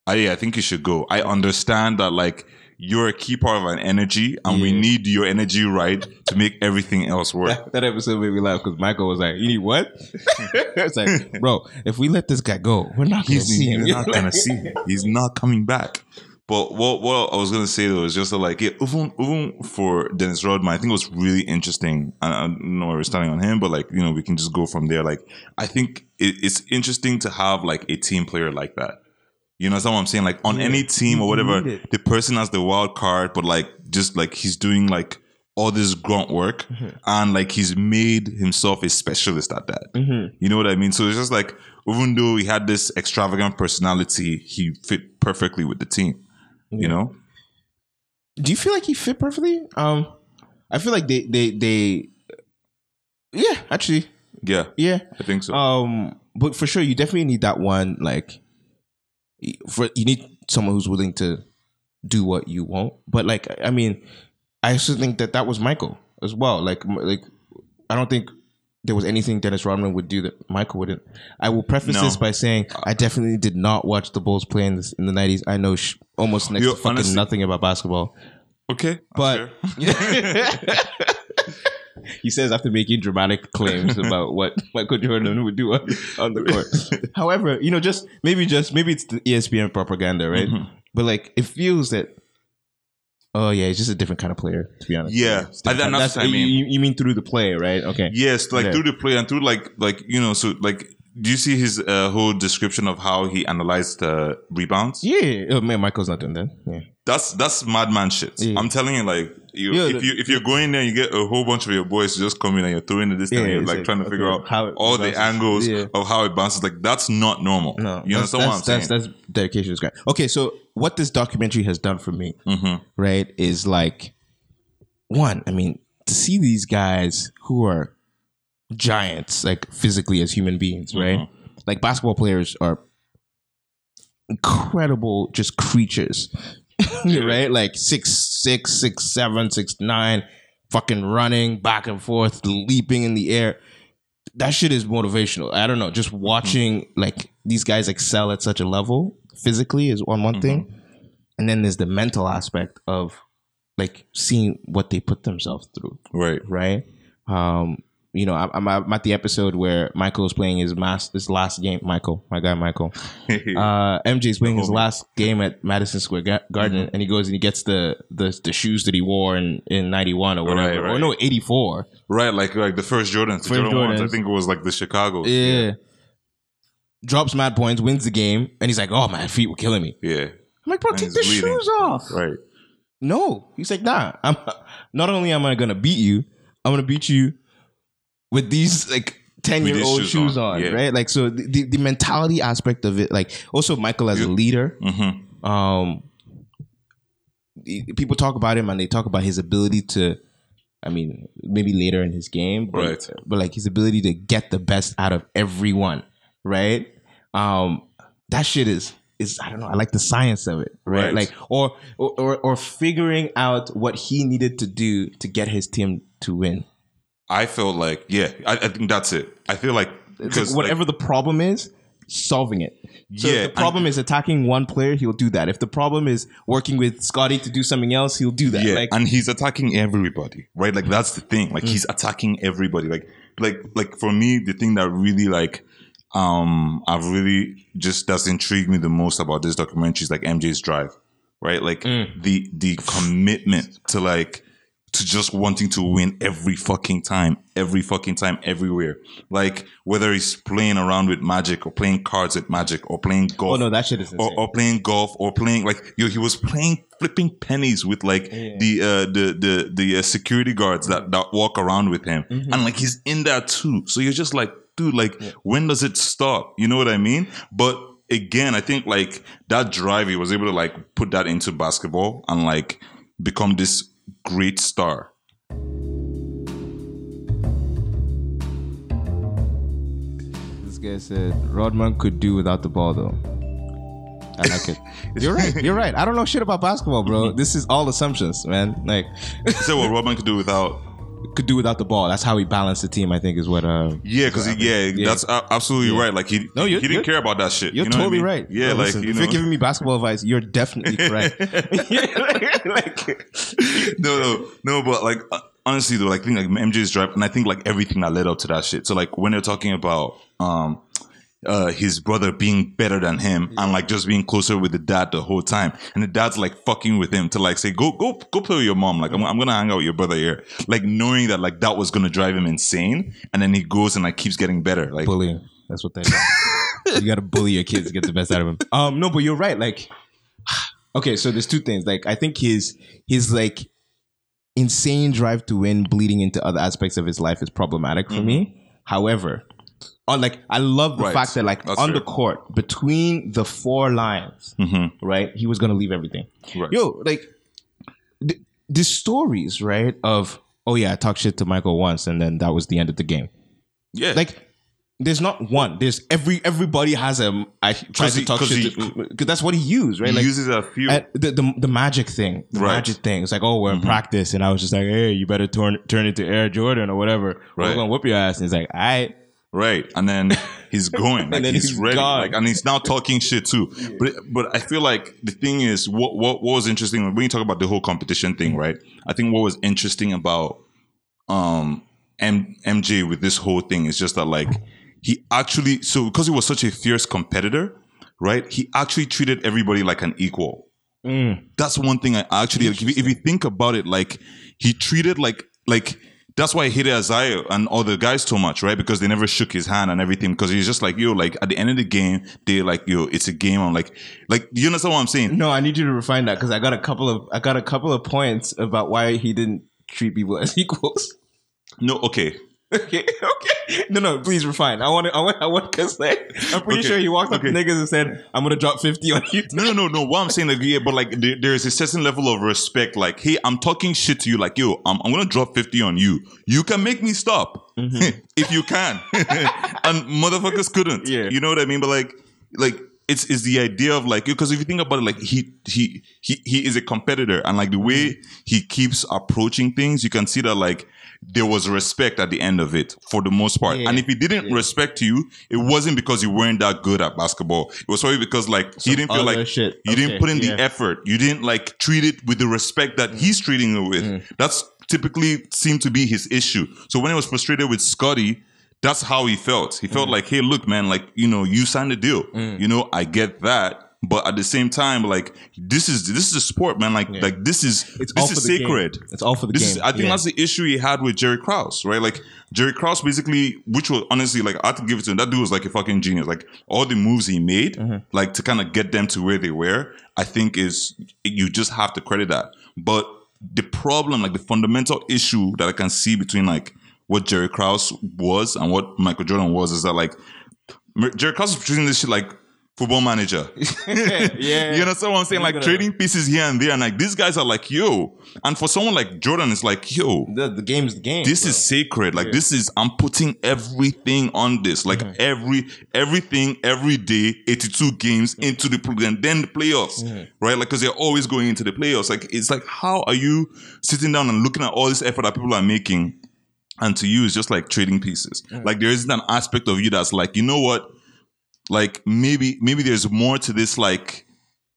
I yeah, I think you should go. I understand that like you're a key part of an energy and we need your energy right to make everything else work. that, that episode made me laugh because Michael was like, "You need what?" it's like, bro, if we let this guy go, we're not going to see him. he's not gonna see him. He's not coming back. But what what I was gonna say though is just that, like yeah, even even for Dennis Rodman, I think it was really interesting. I, I don't know where we're starting on him, but like you know we can just go from there. Like I think it, it's interesting to have like a team player like that. You know, what I'm saying. Like on any team or whatever, the person has the wild card, but like just like he's doing like all this grunt work, Mm-hmm. and like he's made himself a specialist at that. Mhm. You know what I mean? So it's just like, even though he had this extravagant personality, he fit perfectly with the team. You know? Do you feel like he fit perfectly? Um, I feel like they they they, yeah, actually, Yeah, yeah. I think so. Um, but for sure, you definitely need that one. Like, for you need someone who's willing to do what you want. But like, I mean, I also think that that was Michael as well. Like, like I don't think there was anything Dennis Rodman would do that Michael wouldn't. I will preface No. this by saying I definitely did not watch the Bulls play in, this, in the nineties. I know sh- almost next Yo, to fucking honestly- nothing about basketball. okay. But he says after making dramatic claims about what Michael Jordan would do on, on the court. However, you know, just maybe just maybe it's the ESPN propaganda, right? Mhm. But like, it feels that. Oh yeah, he's just a different kind of player, to be honest. Yeah. And that's what I you- mean. You, you mean through the play, right? Okay. yes, like Yeah. through the play and through like, like, you know, so like, do you see his uh, whole description of how he analyzed uh, rebounds? Yeah. Oh man, Michael's not doing that. Yeah. That's that's madman shit. Yeah. I'm telling you, like, you, Yeah, if the- you if you're going there, you get a whole bunch of your boys just come in and you're throwing this Yeah, and you're like, like, trying to figure okay, out how all the angles Yeah. of how it bounces. Like, that's not normal. No, you that's, understand what I'm that's, saying? that's, that's dedication is great. Okay, so what this documentary has done for me, hmm right, is like one. I mean, to see these guys who are giants, like physically as human beings, right? Mhm. Like basketball players are incredible, just creatures, right? Like six, six, six, seven, six, nine, fucking running back and forth, leaping in the air. That shit is motivational. I don't know. Just watching like these guys excel at such a level physically is on one thing, and then there's the mental aspect of like seeing what they put themselves through Right. right? Um, you know, I'm, I'm at the episode where Michael is playing his mas- his last game. Michael, my guy, Michael. Uh, MJ's playing his last game at Madison Square Ga- Garden, and he goes and he gets the the, the shoes that he wore in in '91 or whatever, Right, or no '84. right. Like like the first Jordans, the First Jordan ones. I think it was like the Chicago. Yeah. Drops mad points, wins the game, and he's like, "Oh, my feet were killing me." Yeah. I'm like, "Bro, And take the bleeding. shoes off." Right. No, he's like, nah. I'm not only am I gonna beat you, I'm gonna beat you with these like ten year old shoes shoes on, on, yeah. right? Like, so the, the the mentality aspect of it, like, also Michael as a leader. Mm-hmm. Um, people talk about him and they talk about his ability to. I mean, maybe later in his game, but, Right. but like his ability to get the best out of everyone, right? Um, that shit is is I don't know. I like the science of it, right? Right. Like, or or or figuring out what he needed to do to get his team to win. I felt like, yeah, I, I think that's it. I feel like It's like because whatever the problem is, solving it. So Yeah, if the problem is attacking one player, he'll do that. If the problem is working with Scottie to do something else, he'll do that. yeah, Like, and he's attacking everybody, right? Like that's the thing. Like he's attacking everybody. Like, like, like for me, the thing that really like, um, I've really just that's intrigued me the most about this documentary is like MJ's drive, right? Like the the commitment to like to just wanting to win every fucking time, every fucking time, everywhere. Like whether he's playing around with magic or playing cards with magic or playing golf oh no, that shit is or, or playing golf or playing like yo he was playing flipping pennies with like the uh the the the uh, security guards that that walk around with him. Mm-hmm. and like he's in that too. So you're just like dude like when does it stop? You know what i mean? But again i think like that drive he was able to like put that into basketball and like become this great star This guy said Rodman could do without the ball though. I like it. You're right. You're right. I don't know shit about basketball, bro. This is all assumptions, man. Like so what Rodman could do without could do without the ball. That's how he balanced the team. I think is what. Uh, yeah, because yeah, Yeah. that's absolutely right. Like he, No, he didn't care about that shit. you're you know what I totally mean? right. Yeah, Yo, like listen, you if know, you're giving me basketball advice, you're definitely correct. like, no, no, no. But like uh, honestly, though, like I think like MJ's drive, and I think like everything that led up to that shit. So like when they're talking about um uh his brother being better than him and like just being closer with the dad the whole time, and the dad's like fucking with him to like say go go go play with your mom. Like I'm, I'm gonna hang out with your brother here. Like knowing that like that was gonna drive him insane, and then he goes and like keeps getting better. Like bullying. That's what they do. you got to bully your kids to get the best out of them. Um, no, but you're right. Like, okay, so there's two things. Like, I think his his like insane drive to win, bleeding into other aspects of his life, is problematic for me. However, on like, I love the Right. fact that like That's on fair. the court between the four lines, Mhm. right, he was gonna leave everything. Right. Yo, like the, the stories, right, of oh yeah, I talked shit to Michael once, and then that was the end of the game yeah, like there's not one there's every everybody has a i try 'Cause to talk shit because that's what he used right he like uses a few. and the, the the magic thing the Right. Mm-hmm. magic thing it's like oh we're in practice and i was just like hey you better turn turn it to air jordan or whatever or we're Right. gonna whoop your ass and he's like all right Right, and then he's going, like then he's, he's ready, gone. like, and he's now talking shit too. But but I feel like the thing is, what what what was interesting when you talk about the whole competition thing, right? I think what was interesting about um M- MJ with this whole thing is just that like he actually so because he was such a fierce competitor, right? He actually treated everybody like an equal. Mm. That's one thing I actually like, if, you, if you think about it, like he treated like like that's why I hated Isaiah and all the guys too much, right? Because they never shook his hand and everything. Because he's just like, yo, like at the end of the game, they like, yo, it's a game. I'm like, like, you understand what I'm saying? no i need you to refine that because i got a couple of i got a couple of points about why he didn't treat people as equals No, okay. Okay okay no no please refine i want to i want i want because like i'm pretty Okay, sure he walked up okay. to niggas and said i'm gonna drop 50 on you No, no, no, no. What I'm saying, like, yeah, but like, there, there is a certain level of respect. Like, hey, I'm talking shit to you. Like, yo, I'm, I'm gonna drop 50 on you. You can make me stop mm-hmm. if you can. and motherfuckers couldn't. Yeah. You know what I mean? But like, like, it's, it's the idea of like, because if you think about it, like, he, he, he, he is a competitor. And like, the way mm-hmm. he keeps approaching things, you can see that like, there was respect at the end of it for the most part. Yeah. And if he didn't respect you, it wasn't because you weren't that good at basketball. It was probably because like he didn't feel like shit. you Okay, didn't put in yeah. the effort. You didn't like treat it with the respect that mm. he's treating it with. Mm. That's typically seemed to be his issue. So when he was frustrated with Scottie, that's how he felt. He felt mm. like, hey, look, man, like, you know, you signed a deal. You know, I get that. But at the same time, like this is this is a sport, man. Like like this is It's this all is for the game. sacred. It's all for the This game. is, I think Yeah. that's the issue he had with Jerry Krause, right? Like Jerry Krause, basically, which was honestly like I have to give it to him. That dude was like a fucking genius. Like all the moves he made, Mm-hmm. like to kind of get them to where they were. I think is you just have to credit that. But the problem, like the fundamental issue that I can see between like what Jerry Krause was and what Michael Jordan was, is that like Jerry Krause is treating this shit like football manager. yeah. You understand what I'm saying? Like gonna- trading pieces here and there, and like these guys are like, yo. And for someone like Jordan, it's like, yo, the, the game's the game. this bro. is sacred. Like this is I'm putting everything on this. Like Mm-hmm. every everything every day, 82 games into the program, then the playoffs, Mm-hmm. right? Like because they're always going into the playoffs. Like it's like how are you sitting down and looking at all this effort that people are making, and to you it's just like trading pieces. Like there isn't an aspect of you that's like, you know what? Like maybe maybe there's more to this like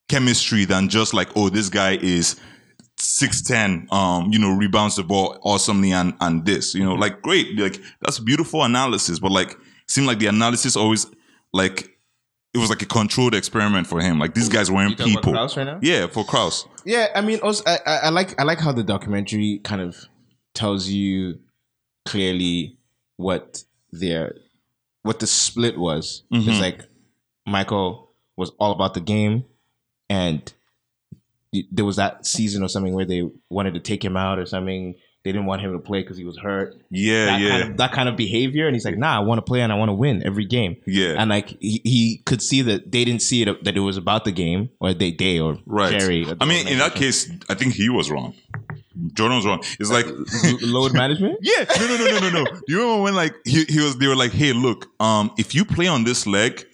chemistry than just like, oh, this guy is six ten, um, you know, rebounds the ball awesomely and and this, you know, like great, like that's beautiful analysis, but like seemed like the analysis always like it was like a controlled experiment for him. Like these guys weren't You talking about people. Right? Yeah, for Krause. Yeah, I mean, also, I, I, I like I like how the documentary kind of tells you clearly what their what the split was. Mhm. It's like Michael was all about the game, and there was that season or something where they wanted to take him out or something. They didn't want him to play because he was hurt. Yeah, That yeah, kind of that kind of behavior, and he's like, "Nah, I want to play and I want to win every game." yeah. And like he, he could see that they didn't see it that it was about the game, or they they or right. Jerry. or I mean, in that case, I think he was wrong. Jordan was wrong. It's like load management. Yeah, no, no, no, no, no, no. Do you remember when like he, he was? They were like, "Hey, look, um, if you play on this leg,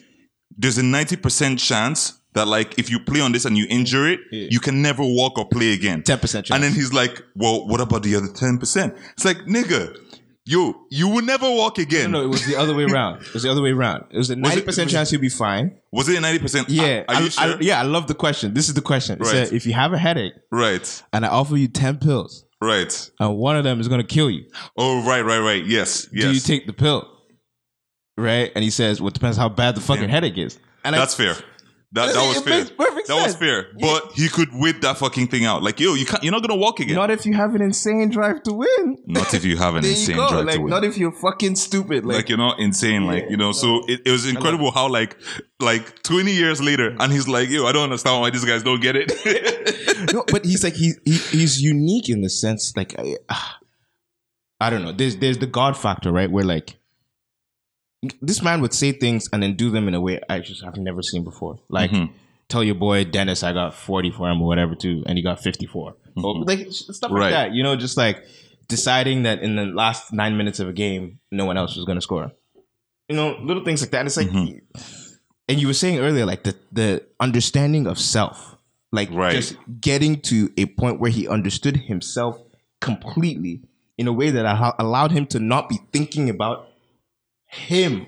there's a ninety percent chance that like if you play on this and you injure it, Yeah. you can never walk or play again." Ten percent chance. And then he's like, "Well, what about the other ten percent?" It's like, nigga, yo, you will never walk again. no, no, it was the other way around. It was the other way around. It was a Was it- ninety percent was it- chance you'll be fine. Was it a ninety percent? Yeah, Are, I, you I- sure? yeah, I love the question. This is the question. It Right. said, if you have a headache Right, and I offer you ten pills, right. and one of them is going to kill you, Oh, right, right, right. Yes, yes. do you take the pill? Right? And he says, "Well, it depends how bad the fucking headache is." And That's fair. That, that It was makes fair. perfect That was sense. fair. But he could whip that fucking thing out. Like, yo, you can't. You're not gonna walk again. not if you have an insane drive to win. Not if you have an There insane you go. drive Like, to win. not if you're fucking stupid. Like, like you're not insane, like you know. So it, it was incredible how like like 20 years later, and he's like, yo, I don't understand why these guys don't get it. no, but he's like he, he he's unique in the sense like I, ah, I don't know. There's there's the God factor, right? Where like this man would say things and then do them in a way I just have never seen before. Like Mhm. tell your boy Dennis I got 40 for him or whatever too, and he got 54. Or, like stuff like that. You know, just like deciding that in the last nine minutes of a game, no one else was gonna score. You know, little things like that. And it's like Mhm. and you were saying earlier, like the the understanding of self, like Right. just getting to a point where he understood himself completely in a way that allowed him to not be thinking about him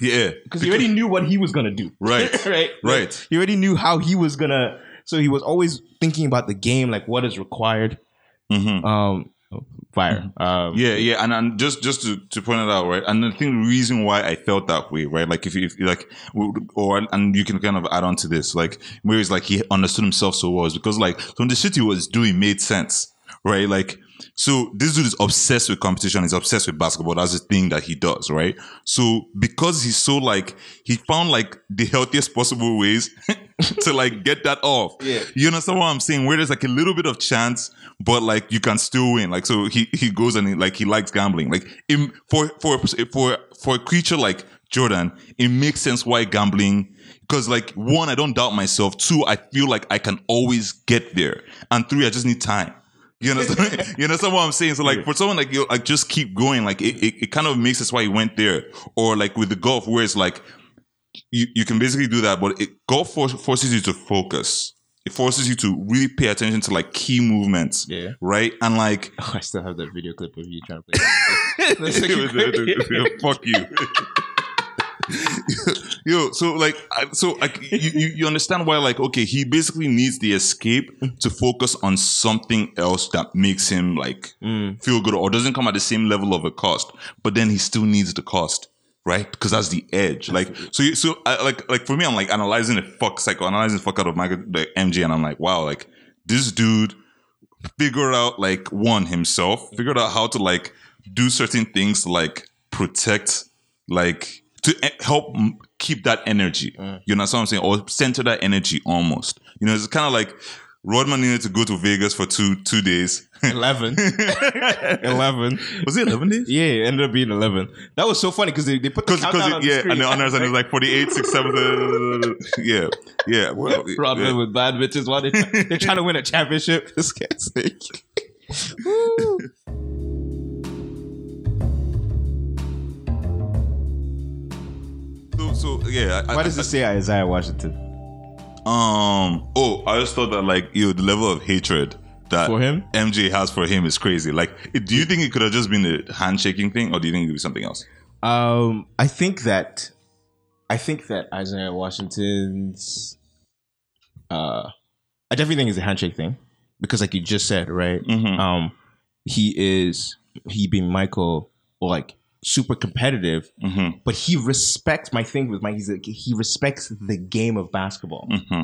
yeah, because he already knew what he was gonna do. Right. right, Right. He already knew how he was gonna. So he was always thinking about the game, like what is required. Mhm. Um, fire. Um, Yeah, yeah, and, and just just to, to point it out, right? And I think the reason why I felt that way, right? Like if you, if like, or and you can kind of add on to this, like where it's like he understood himself so well, is because like of the shit he was doing made sense, right? Like so this dude is obsessed with competition, he's obsessed with basketball. That's the thing that he does, right? So because he's so like he found like the healthiest possible ways to like get that off. Yeah. You understand what I'm saying? Where there's like a little bit of chance, but like you can still win. Like so, he he goes and he, like he likes gambling. Like in, for for for for a creature like Jordan, it makes sense why gambling. Because like one, I don't doubt myself. Two, I feel like I can always get there. And three, I just need time. You understand? you understand what I'm saying? So like for someone like you, like just keep going. Like it, it, it kind of makes sense why he went there. Or like with the golf, where it's like you, you can basically do that, but it, golf for, forces you to focus. It forces you to really pay attention to like key movements, Yeah. right? And like, Oh, I still have that video clip of you trying to play. Fuck you. Yo, so like, so like, you, you understand why like, okay, he basically needs the escape to focus on something else that makes him like Mm. feel good or doesn't come at the same level of a cost, but then he still needs the cost. right? Because that's the edge. Like so, you, so I, like like for me, I'm like analyzing the fuck psychoanalyzing the fuck out of Michael the MJ, and I'm like, wow, like this dude figured out like one himself, figured out how to like do certain things to like protect like to help keep that energy. You know what I'm saying? Or center that energy almost. You know, it's kind of like Rodman needed to go to Vegas for two two days. 11. 11. Was it 11 days? Yeah, it ended up being 11. That was so funny because they, they put the Because, countdown on the yeah, screen. and the honors and it was like 48, 6, 7, uh, yeah, yeah. Well, Rodman yeah. with bad bitches while they, they're trying to win a championship. This guy's like, So, so yeah. I, why I- does I- it say Isaiah Washington? Um. Oh, I just thought that like you, the level of hatred that For him? MJ has for him is crazy. Like, do you think it could have just been a handshaking thing, or do you think it would be something else? Um, I think that I think that Isaiah Washington's uh I definitely think it's a handshake thing. Because like you just said, right? Mhm. Um he is he being Michael like super competitive, Mm-hmm. but he respects my thing with my he's like he respects the game of basketball. Mm-hmm.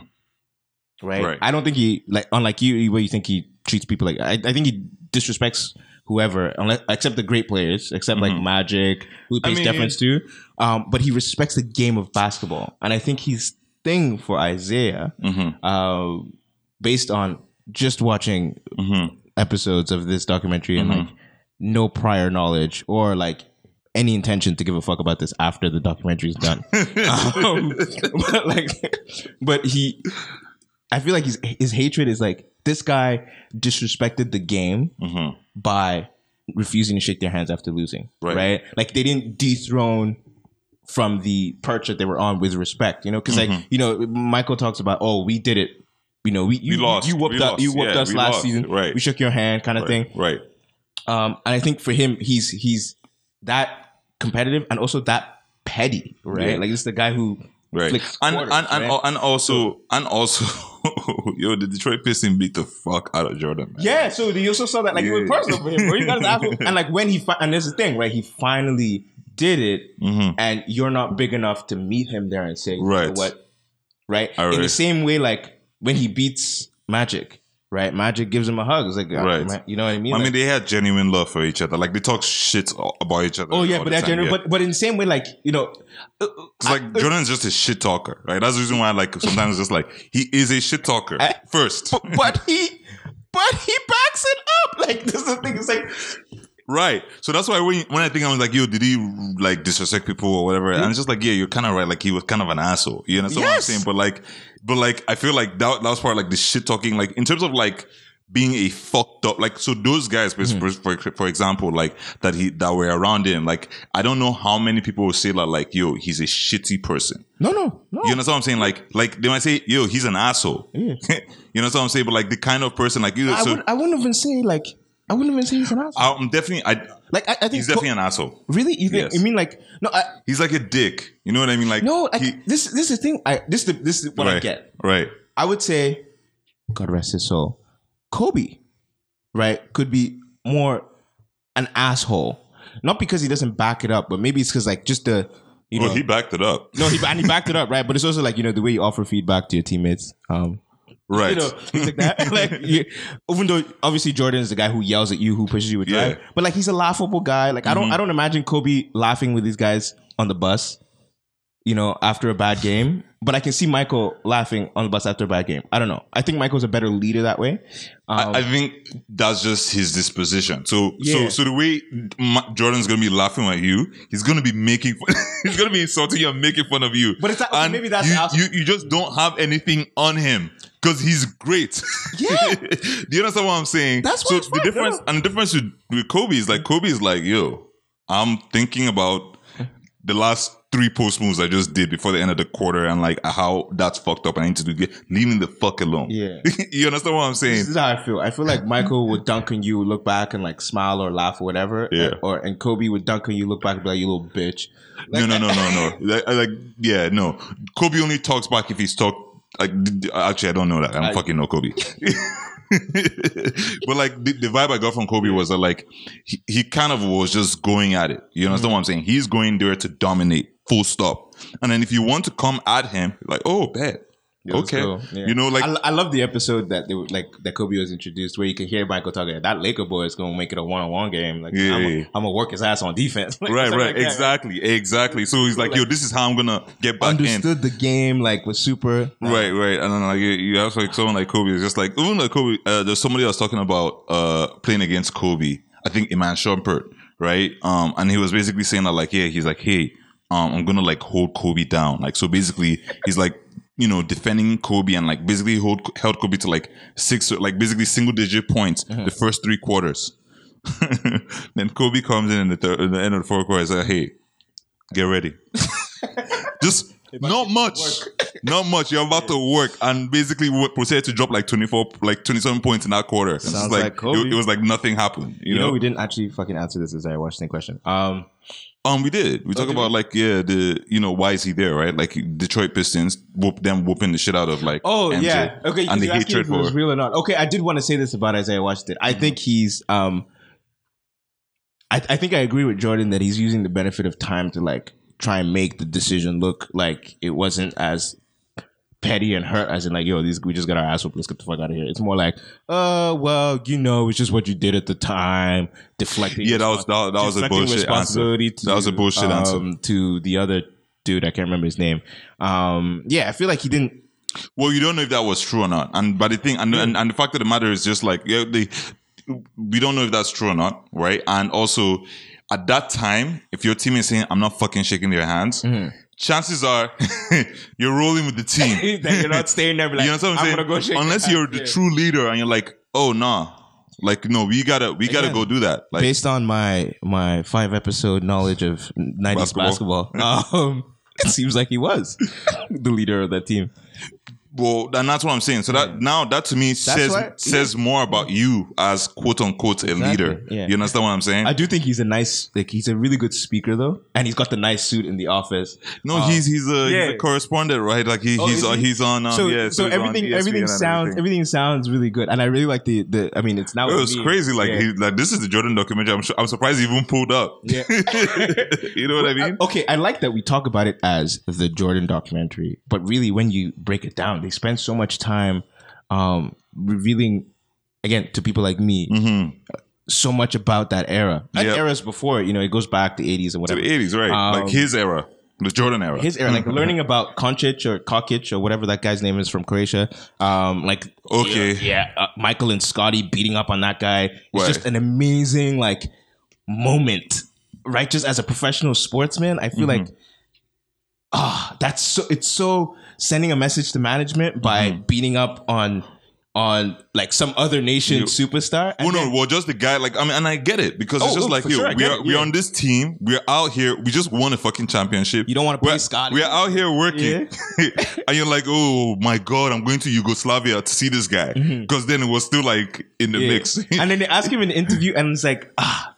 right? Right. I don't think he like unlike you where you think he treats people like I, I think he disrespects whoever unless except the great players except like Mhm. Magic who I pays mean- deference to um but he respects the game of basketball and I think his thing for Isaiah Mm-hmm. uh, based on just watching Mm-hmm. episodes of this documentary and Mhm. like no prior knowledge or like any intention to give a fuck about this after the documentary is done um, but like, but he, I feel like his his hatred is like this guy disrespected the game Mm-hmm. by refusing to shake their hands after losing. Right. Right. Like they didn't dethrone from the perch that they were on with respect. You know, because like Mhm. you know, Michael talks about, oh, we did it. You know, we you, We lost. you whooped We us, lost. you whooped Yeah, us last lost. season. Right. We shook your hand, kind of Right. thing. Right. Um, and I think for him, he's he's that competitive and also that petty, right? Yeah. Like it's the guy who Right. flicks And and, and, right? and also and also yo, the Detroit Pistons beat the fuck out of Jordan. Man. Yeah, so you also saw that like it was Yeah. personal for him, bro. He got his whooped. and like when he fi- and there's the thing, right? He finally did it, Mm-hmm. and you're not big enough to meet him there and say, you know Right. what, right? All In the same way, like when he beats Magic, right? Magic gives him a hug. It's like, uh, Right. you know what I mean? I Like- mean, they had genuine love for each other. Like they talk shit about each other. oh yeah, but that time, general, yeah. but but in the same way, like you know, uh, It's like Jordan's just a shit talker, right? That's the reason why, like, sometimes it's like he is a shit talker I- first, but, but he, but he backs it up. Like this is the thing. It's like right? So that's why when when I think I was like, yo, did he like disrespect people or whatever? And mm-hmm. it's just like, yeah, you're kind of right. Like he was kind of an asshole. You understand what I'm saying? But like, but like, I feel like that that was part of, like the shit talking. Like in terms of like being a fucked up like so those guys for, mm-hmm. for, for example like that he that were around him like i don't know how many people will say that like yo he's a shitty person no, no, no. you know what I'm saying? Like, like they might say, "Yo, he's an asshole." Yeah. you know what I'm saying? But like the kind of person, like you, I, so would, I wouldn't even say like I wouldn't even say he's an asshole. I'm definitely, I, like I, I think he's definitely an asshole. really you think Yes. you mean like no I, He's like a dick. You know what I mean? Like, no like, he- this this is the thing I this is the, this is what I get. right? I would say, God rest his soul, Kobe, right, could be more an asshole. Not because he doesn't back it up, but maybe it's because like just the you know well, he backed it up, no he and he backed it up right, but it's also like you know the way you offer feedback to your teammates. Um, right? you know like that. like you, even though obviously Jordan is the guy who yells at you, who pushes you with drive, Yeah. Mm-hmm. but like he's a laughable guy. Like I don't I don't imagine Kobe laughing with these guys on the bus. You know, after a bad game, but I can see Michael laughing on the bus after a bad game. I don't know. I think Michael's a better leader that way. Um, I, I think that's just his disposition. So, Yeah. so, so the way Jordan's gonna be laughing at you, he's gonna be making, fun, he's gonna be insulting you and making fun of you. But it's okay, and maybe that's you, you. You just don't have anything on him because he's great. Yeah. Do you understand what I'm saying? That's so what it's the difference and the difference with, with Kobe is like Kobe is like, yo, I'm thinking about the last three post moves I just did before the end of the quarter and like how that's fucked up and I need to do get leave me the fuck alone. Yeah. you understand what I'm saying? this is how I feel. I feel like Michael would dunk on you, look back and like smile or laugh or whatever. Yeah. And, or and Kobe would dunk on you, look back and be like, "You little bitch." no, no, no, no, no. Like, like, yeah, no. Kobe only talks back if he's talked. Like, actually, I don't know that. I don't I- fucking know Kobe. but like the, the vibe I got from Kobe was that like he, he kind of was just going at it. You understand mm-hmm. what I'm saying? He's going there to dominate, full stop. And then if you want to come at him, like, oh, bad. let's okay. Yeah. You know, like I, I love the episode that they were like that Kobe was introduced where you can hear Michael talking. That Laker boy is going to make it a one on one game. Like Yeah, I'm yeah. gonna I'm gonna work his ass on defense. Like, right, right, like exactly, exactly. So he's like, yo, this is how I'm gonna get back in. Understood the game. Like was super. Right, right, and then like you- you have like someone like Kobe is just like even like Kobe. Uh, there's somebody else talking about uh playing against Kobe. I think Iman Shumpert, right? Um, and he was basically saying that like, yeah, he's like, hey, um, I'm gonna like hold Kobe down. Like, so basically, he's like, you know, defending Kobe and like basically hold held Kobe to like six, like basically single digit points the first three quarters. then Kobe comes in in the third, in the end of the fourth quarter. and says, hey, get ready. Just not much, not much. You're about to work, and basically we proceeded to drop like 24, like 27 points in that quarter. Sounds like, like Kobe. It, it was like nothing happened. You, You know, know, we didn't actually fucking answer this as I watched the question. Um, um, we did. We talk did about like yeah, the you know why is he there, right? Like Detroit Pistons, whoop them whooping the shit out of like Oh MJ, yeah, okay. and the hatred if it was for real or not. Okay, I did want to say this about Isaiah Washington. I think he's. um I, I think I agree with Jordan that he's using the benefit of time to like try and make the decision look like it wasn't as petty and hurt as in like yo these we just got our ass whooped let's get the fuck out of here. It's more like uh well you know it's just what you did at the time deflecting. yeah, that was that, that was a bullshit answer. responsibility That was a bullshit answer. um, to the other dude. I can't remember his name. Um, yeah, I feel like he didn't. Well, you don't know if that was true or not, and but the thing, and, and, and the fact of the matter is just like yeah, they, we don't know if that's true or not, right? And also, at that time, if your team is saying, "I'm not fucking shaking their hands," chances are you're rolling with the team. that you're not staying there. Like, you know what I'm saying? gonna go Unless you're the Yeah. true leader and you're like, "Oh nah." Like no, we gotta we gotta Again, go do that. Like Based on my my five episode knowledge of '90s Basketball. basketball, um, it seems like he was the leader of that team. Well, and that's what I'm saying. So that hmm. now that to me says why- says more about you as quote unquote a leader. yeah. You understand what I'm saying? I do think he's a nice, like he's a really good speaker though, and he's got the nice suit in the office. no, um, he's he's a, he's a correspondent, right? Like he, Oh, he's is on he? he's on um, so, yeah. so he's on everything, everything sounds, everything. everything sounds really good, and I really like the the. I mean, it's now It was me. crazy. Like Yeah. he like this is the Jordan documentary. I'm sure, I'm surprised he even pulled up. Yeah. you know what I mean? Uh, okay, I like that we talk about it as the Jordan documentary, but really, when you break it down, they spend so much time um, revealing, again, to people like me, hmm so much about that era. Not Yep. eras before, you know, it goes back to the 80s and To the 80s, right? Um, like his era, the Jordan era. His era, like learning about Koncic or Kokic or whatever that guy's name is from Croatia. Um, like, Okay. yeah, yeah, uh, Michael and Scottie beating up on that guy. It's Right. just an amazing like moment, right? Just as a professional sportsman, I feel Mm-hmm. like ah, that's so. It's so sending a message to management by Mm-hmm. beating up on on like some other nation You- superstar. Well, no, well, just the guy. Like, I mean, and I get it because it's Oh, just oh, like, for yo, sure, we are we're yeah. on this team. We're out here. We just won a fucking championship. you don't want to play we're, we're out here working, and you're like, oh my god, I'm going to Yugoslavia to see this guy because then it was still like in the Mm-hmm. Yeah. mix. and then they ask him in the interview, and it's like, ah.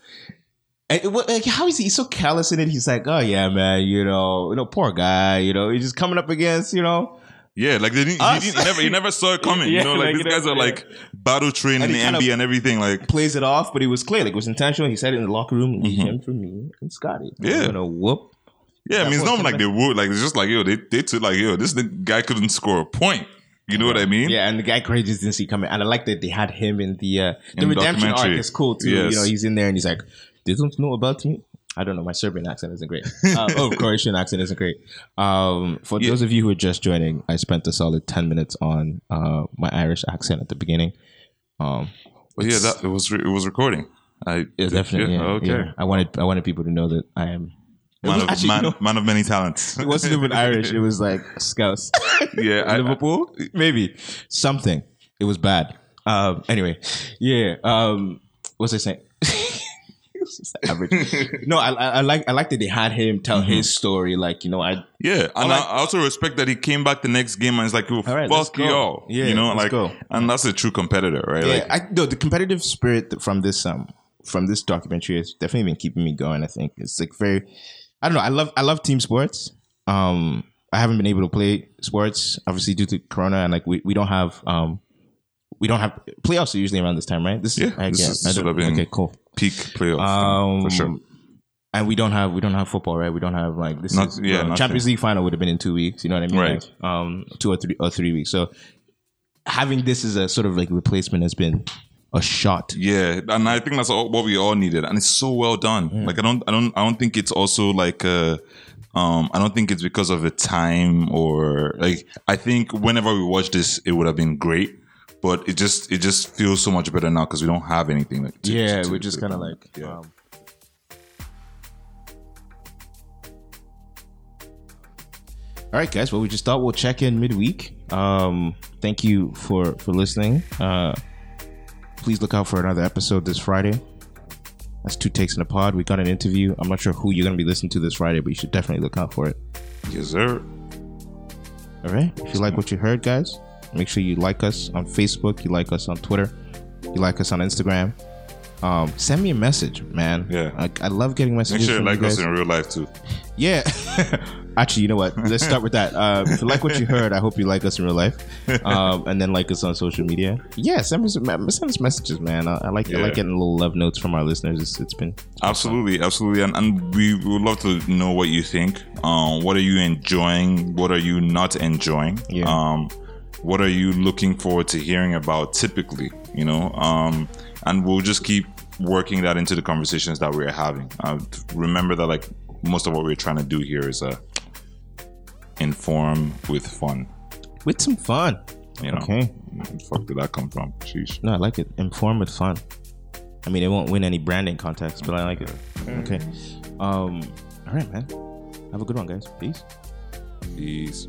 And it- what- like, how is he He's so callous in it? He's like, oh yeah, man, you know, you know, poor guy, you know, he's just coming up against, you know, yeah, like they didn't, he, didn't, he never, he never saw it coming. Yeah, you know, like, like, these guys know, are yeah. like battle trained in And the he NBA and everything. Like, plays it off, but it was clear, like it was intentional. He said it in the locker room, leave him for me and Scottie. I'm Yeah. gonna whoop. yeah, I mean, it's not like they would. Like, it's just like yo, they they took like yo, this guy couldn't score a point. You know what I mean? Yeah, and the guy Craig just didn't see coming. And I like that they had him in the uh, the In the redemption arc documentary. is cool too. Yes. You know, he's in there and he's like, "They don't know about me." I don't know. My Serbian accent isn't great. Uh, oh, Croatian accent isn't great. Um, for Yeah. those of you who are just joining, I spent a solid ten minutes on uh, my Irish accent at the beginning. Um, yeah, that it was re- it was recording. I it's definitely yeah, yeah, okay. yeah. I wanted I wanted people to know that I am. Man of, actually, man, no, man of many talents. it wasn't even Irish. It was like Scouse. yeah, I, Liverpool, maybe something. It was bad. Um, anyway, yeah. Um, what's I saying? It was just average. no, I, I, I like I like that they had him tell Mm-hmm. his story. Like you know, I Yeah, and like- I I also respect that he came back the next game and it's like, All right, fuck go. y'all. Yeah, you know, like, go. and that's a true competitor, right? yeah, Like, I no the competitive spirit from this um from this documentary has definitely been keeping me going. I think it's like very I don't know. I love I love team sports. Um, I haven't been able to play sports obviously due to Corona and like we, we don't have um we don't have playoffs are usually around this time, right? This Yeah, I this get- is- I this don't- would have been- okay, cool. Peak playoff Um, for sure. And we don't have we don't have football, right? We don't have like this. Not- is, yeah, uh. Champions League final would have been in two weeks. You know what I mean? Right. Like, um, two or three or three weeks. So having this as a sort of like replacement has been a shot. Yeah, and I think that's all, what we all needed, and it's so well done. Like I don't, I don't, I don't think it's also like uh um, I don't think it's because of the time or like I think whenever we watch this, it would have been great, but it just it just feels so much better now because we don't have anything. Like, to- Yeah, to- we're just kind of like. Yeah. Um, all right, guys. Well, we just thought we'll check in midweek. Um, thank you for for listening. Uh, please look out for another episode this Friday. That's two takes in a pod. We got an interview. I'm not sure who you're going to be listening to this Friday, but you should definitely look out for it. yes, sir. All right. If you like what you heard, guys, make sure you like us on Facebook. You like us on Twitter. You like us on Instagram. Um, send me a message, man. Yeah. I, I love getting Make messages sure you like you us in real life too. Yeah. Actually, you know what? Let's start with that. Uh, if you like what you heard, I hope you like us in real life, um, and then like us on social media. Yeah, send me some, send us messages, man. I, I like I like getting little love notes from our listeners. It's, it's been Absolutely, absolutely, and, and we would love to know what you think. Um, what are you enjoying? What are you not enjoying? Yeah. Um, what are you looking forward to hearing about? Typically, you know, um, and we'll just keep working that into the conversations that we're having. Uh, remember that, like most of what we're trying to do here is uh, inform with fun. with some fun. You know, Okay. Where the fuck did that come from? Sheesh. No, I like it. Inform with fun. I mean, it won't win any branding contests, but I like it. Okay. Um. All right, man. Have a good one, guys. Peace. Peace.